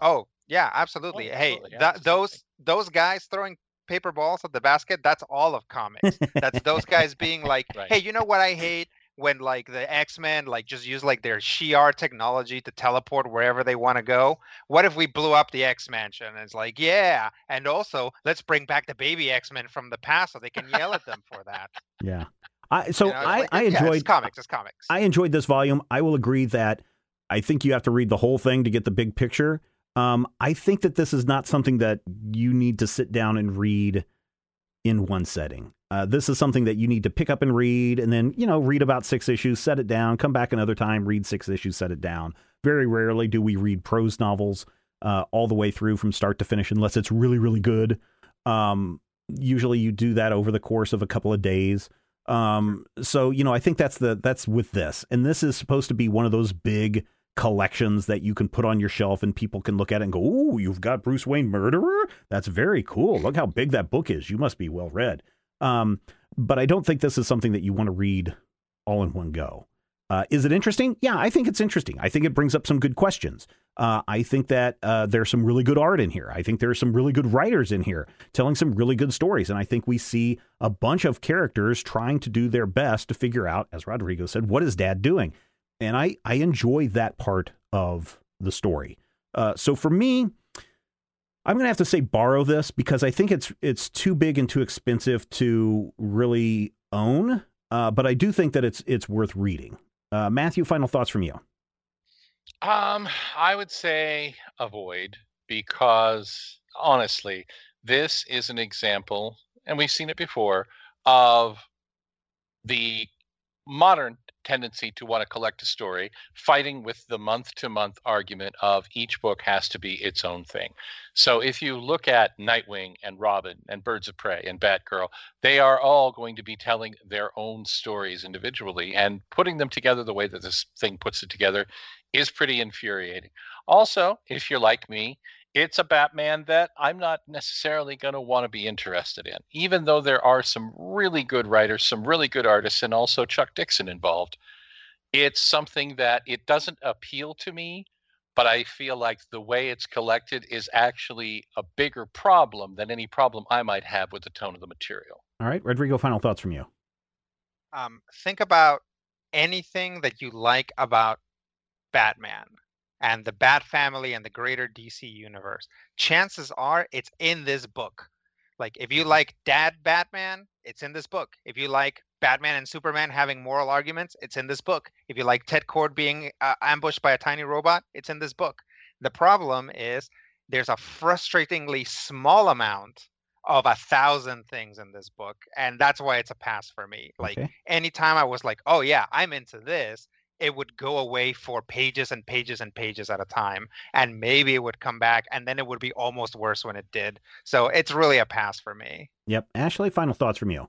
Oh yeah, absolutely. Oh, hey, absolutely, that those those guys throwing paper balls at the basket, that's all of comics. That's those guys being like, Right. hey, you know what I hate? When like the X-Men like just use like their Shi'ar technology to teleport wherever they want to go. What if we blew up the X-Mansion? And it's like, yeah. And also let's bring back the baby X-Men from the past so they can yell at them for that. Yeah. I, so You know, I, like, I yeah, enjoyed it's comics, it's comics. I enjoyed this volume. I will agree that I think you have to read the whole thing to get the big picture. Um, I think that this is not something that you need to sit down and read in one setting. Uh, this is something that you need to pick up and read, and then you know read about six issues, set it down, come back another time, read six issues, set it down. Very rarely do we read prose novels uh, all the way through from start to finish, unless it's really really good. Um, usually, you do that over the course of a couple of days. Um, so you know, I think that's the that's with this, and this is supposed to be one of those big collections that you can put on your shelf and people can look at it and go, "Ooh, you've got Bruce Wayne Murderer? That's very cool. Look how big that book is. You must be well read." Um, but I don't think this is something that you want to read all in one go. Uh, is it interesting? Yeah, I think it's interesting. I think it brings up some good questions. Uh, I think that uh, there's some really good art in here. I think there's some really good writers in here telling some really good stories. And I think we see a bunch of characters trying to do their best to figure out, as Rodrigo said, what is dad doing? And I, I enjoy that part of the story. Uh, so for me, I'm going to have to say borrow this because I think it's it's too big and too expensive to really own. Uh, but I do think that it's it's worth reading. Uh, Matthew, final thoughts from you. Um, I would say avoid because honestly, this is an example, and we've seen it before, of the modern tendency to want to collect a story, fighting with the month to month argument of each book has to be its own thing. So if you look at Nightwing and Robin and Birds of Prey and Batgirl, they are all going to be telling their own stories individually and putting them together the way that this thing puts it together is pretty infuriating. Also, if you're like me, it's a Batman that I'm not necessarily going to want to be interested in, even though there are some really good writers, some really good artists, and also Chuck Dixon involved. It's something that it doesn't appeal to me, but I feel like the way it's collected is actually a bigger problem than any problem I might have with the tone of the material. All right, Rodrigo, final thoughts from you. um, think about anything that you like about Batman and the Bat family and the greater DC universe. Chances are it's in this book. Like if you like Dad Batman, it's in this book. If you like Batman and Superman having moral arguments, it's in this book. If you like Ted Kord being uh, ambushed by a tiny robot, it's in this book. The problem is there's a frustratingly small amount of a thousand things in this book, and that's why it's a pass for me. Like Okay. anytime I was like, oh yeah, I'm into this, it would go away for pages and pages and pages at a time. And maybe it would come back and then it would be almost worse when it did. So it's really a pass for me. Yep. Ashley, final thoughts from you.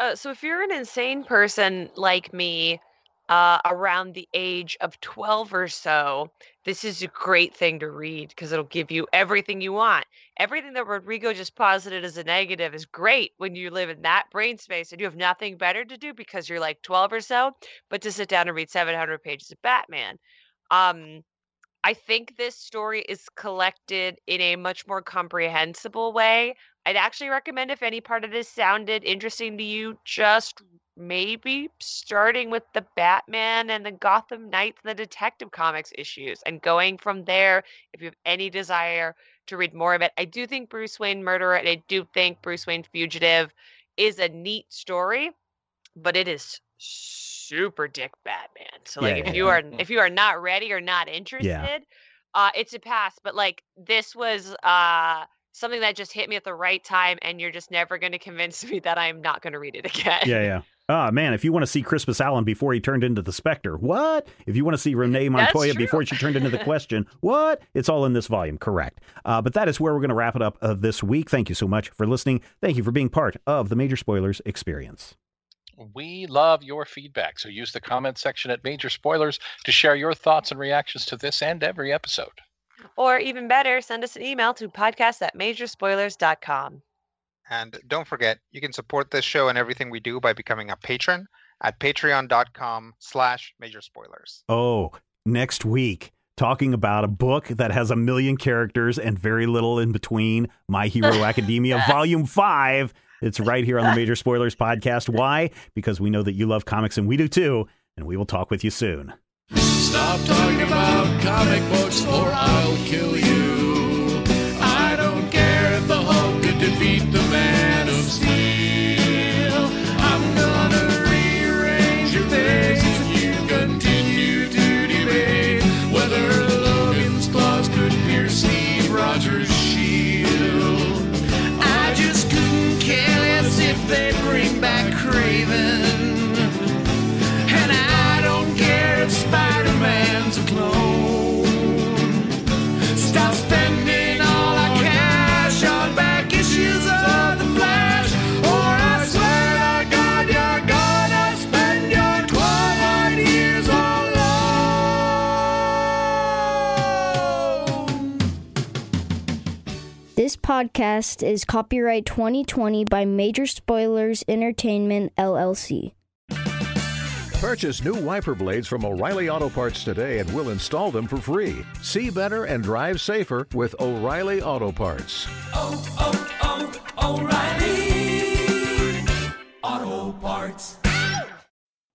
Uh, so if you're an insane person like me, uh, around the age of 12 or so, this is a great thing to read because it'll give you everything you want. Everything that Rodrigo just posited as a negative is great when you live in that brain space and you have nothing better to do because you're like 12 or so, but to sit down and read 700 pages of Batman. Um, I think this story is collected in a much more comprehensible way. I'd actually recommend if any part of this sounded interesting to you, just maybe starting with the Batman and the Gotham Knights and the Detective Comics issues and going from there if you have any desire to read more of it. I do think Bruce Wayne Murderer and I do think Bruce Wayne Fugitive is a neat story, but it is super dick Batman. So like Yeah, if yeah, you yeah. are if you are not ready or not interested, uh it's a pass. But like this was uh something that just hit me at the right time and you're just never going to convince me that I'm not going to read it again. Yeah, yeah. Oh man, if you want to see Crispus Allen before he turned into the Spectre, what? If you want to see Renee Montoya before she turned into the Question, what? It's all in this volume, correct? Uh, but that is where we're going to wrap it up uh, this week. Thank you so much for listening. Thank you for being part of the Major Spoilers experience. We love your feedback, so use the comment section at Major Spoilers to share your thoughts and reactions to this and every episode. Or even better, send us an email to podcast at majorspoilers.com. And don't forget, you can support this show and everything we do by becoming a patron at patreon.com slash major spoilers. Oh, next week, talking about a book that has a million characters and very little in between My Hero Academia, Volume 5. It's right here on the Major Spoilers podcast. Why? Because we know that you love comics and we do too, and we will talk with you soon. Stop talking about comic books or I'll kill you. I don't care if the Hulk could defeat the Kraven. And I don't care if Spider-Man's a clone. Podcast is copyright 2020 by Major Spoilers Entertainment, LLC. Purchase new wiper blades from O'Reilly Auto Parts today and we'll install them for free. See better and drive safer with O'Reilly Auto Parts. Oh, oh, oh, O'Reilly Auto Parts.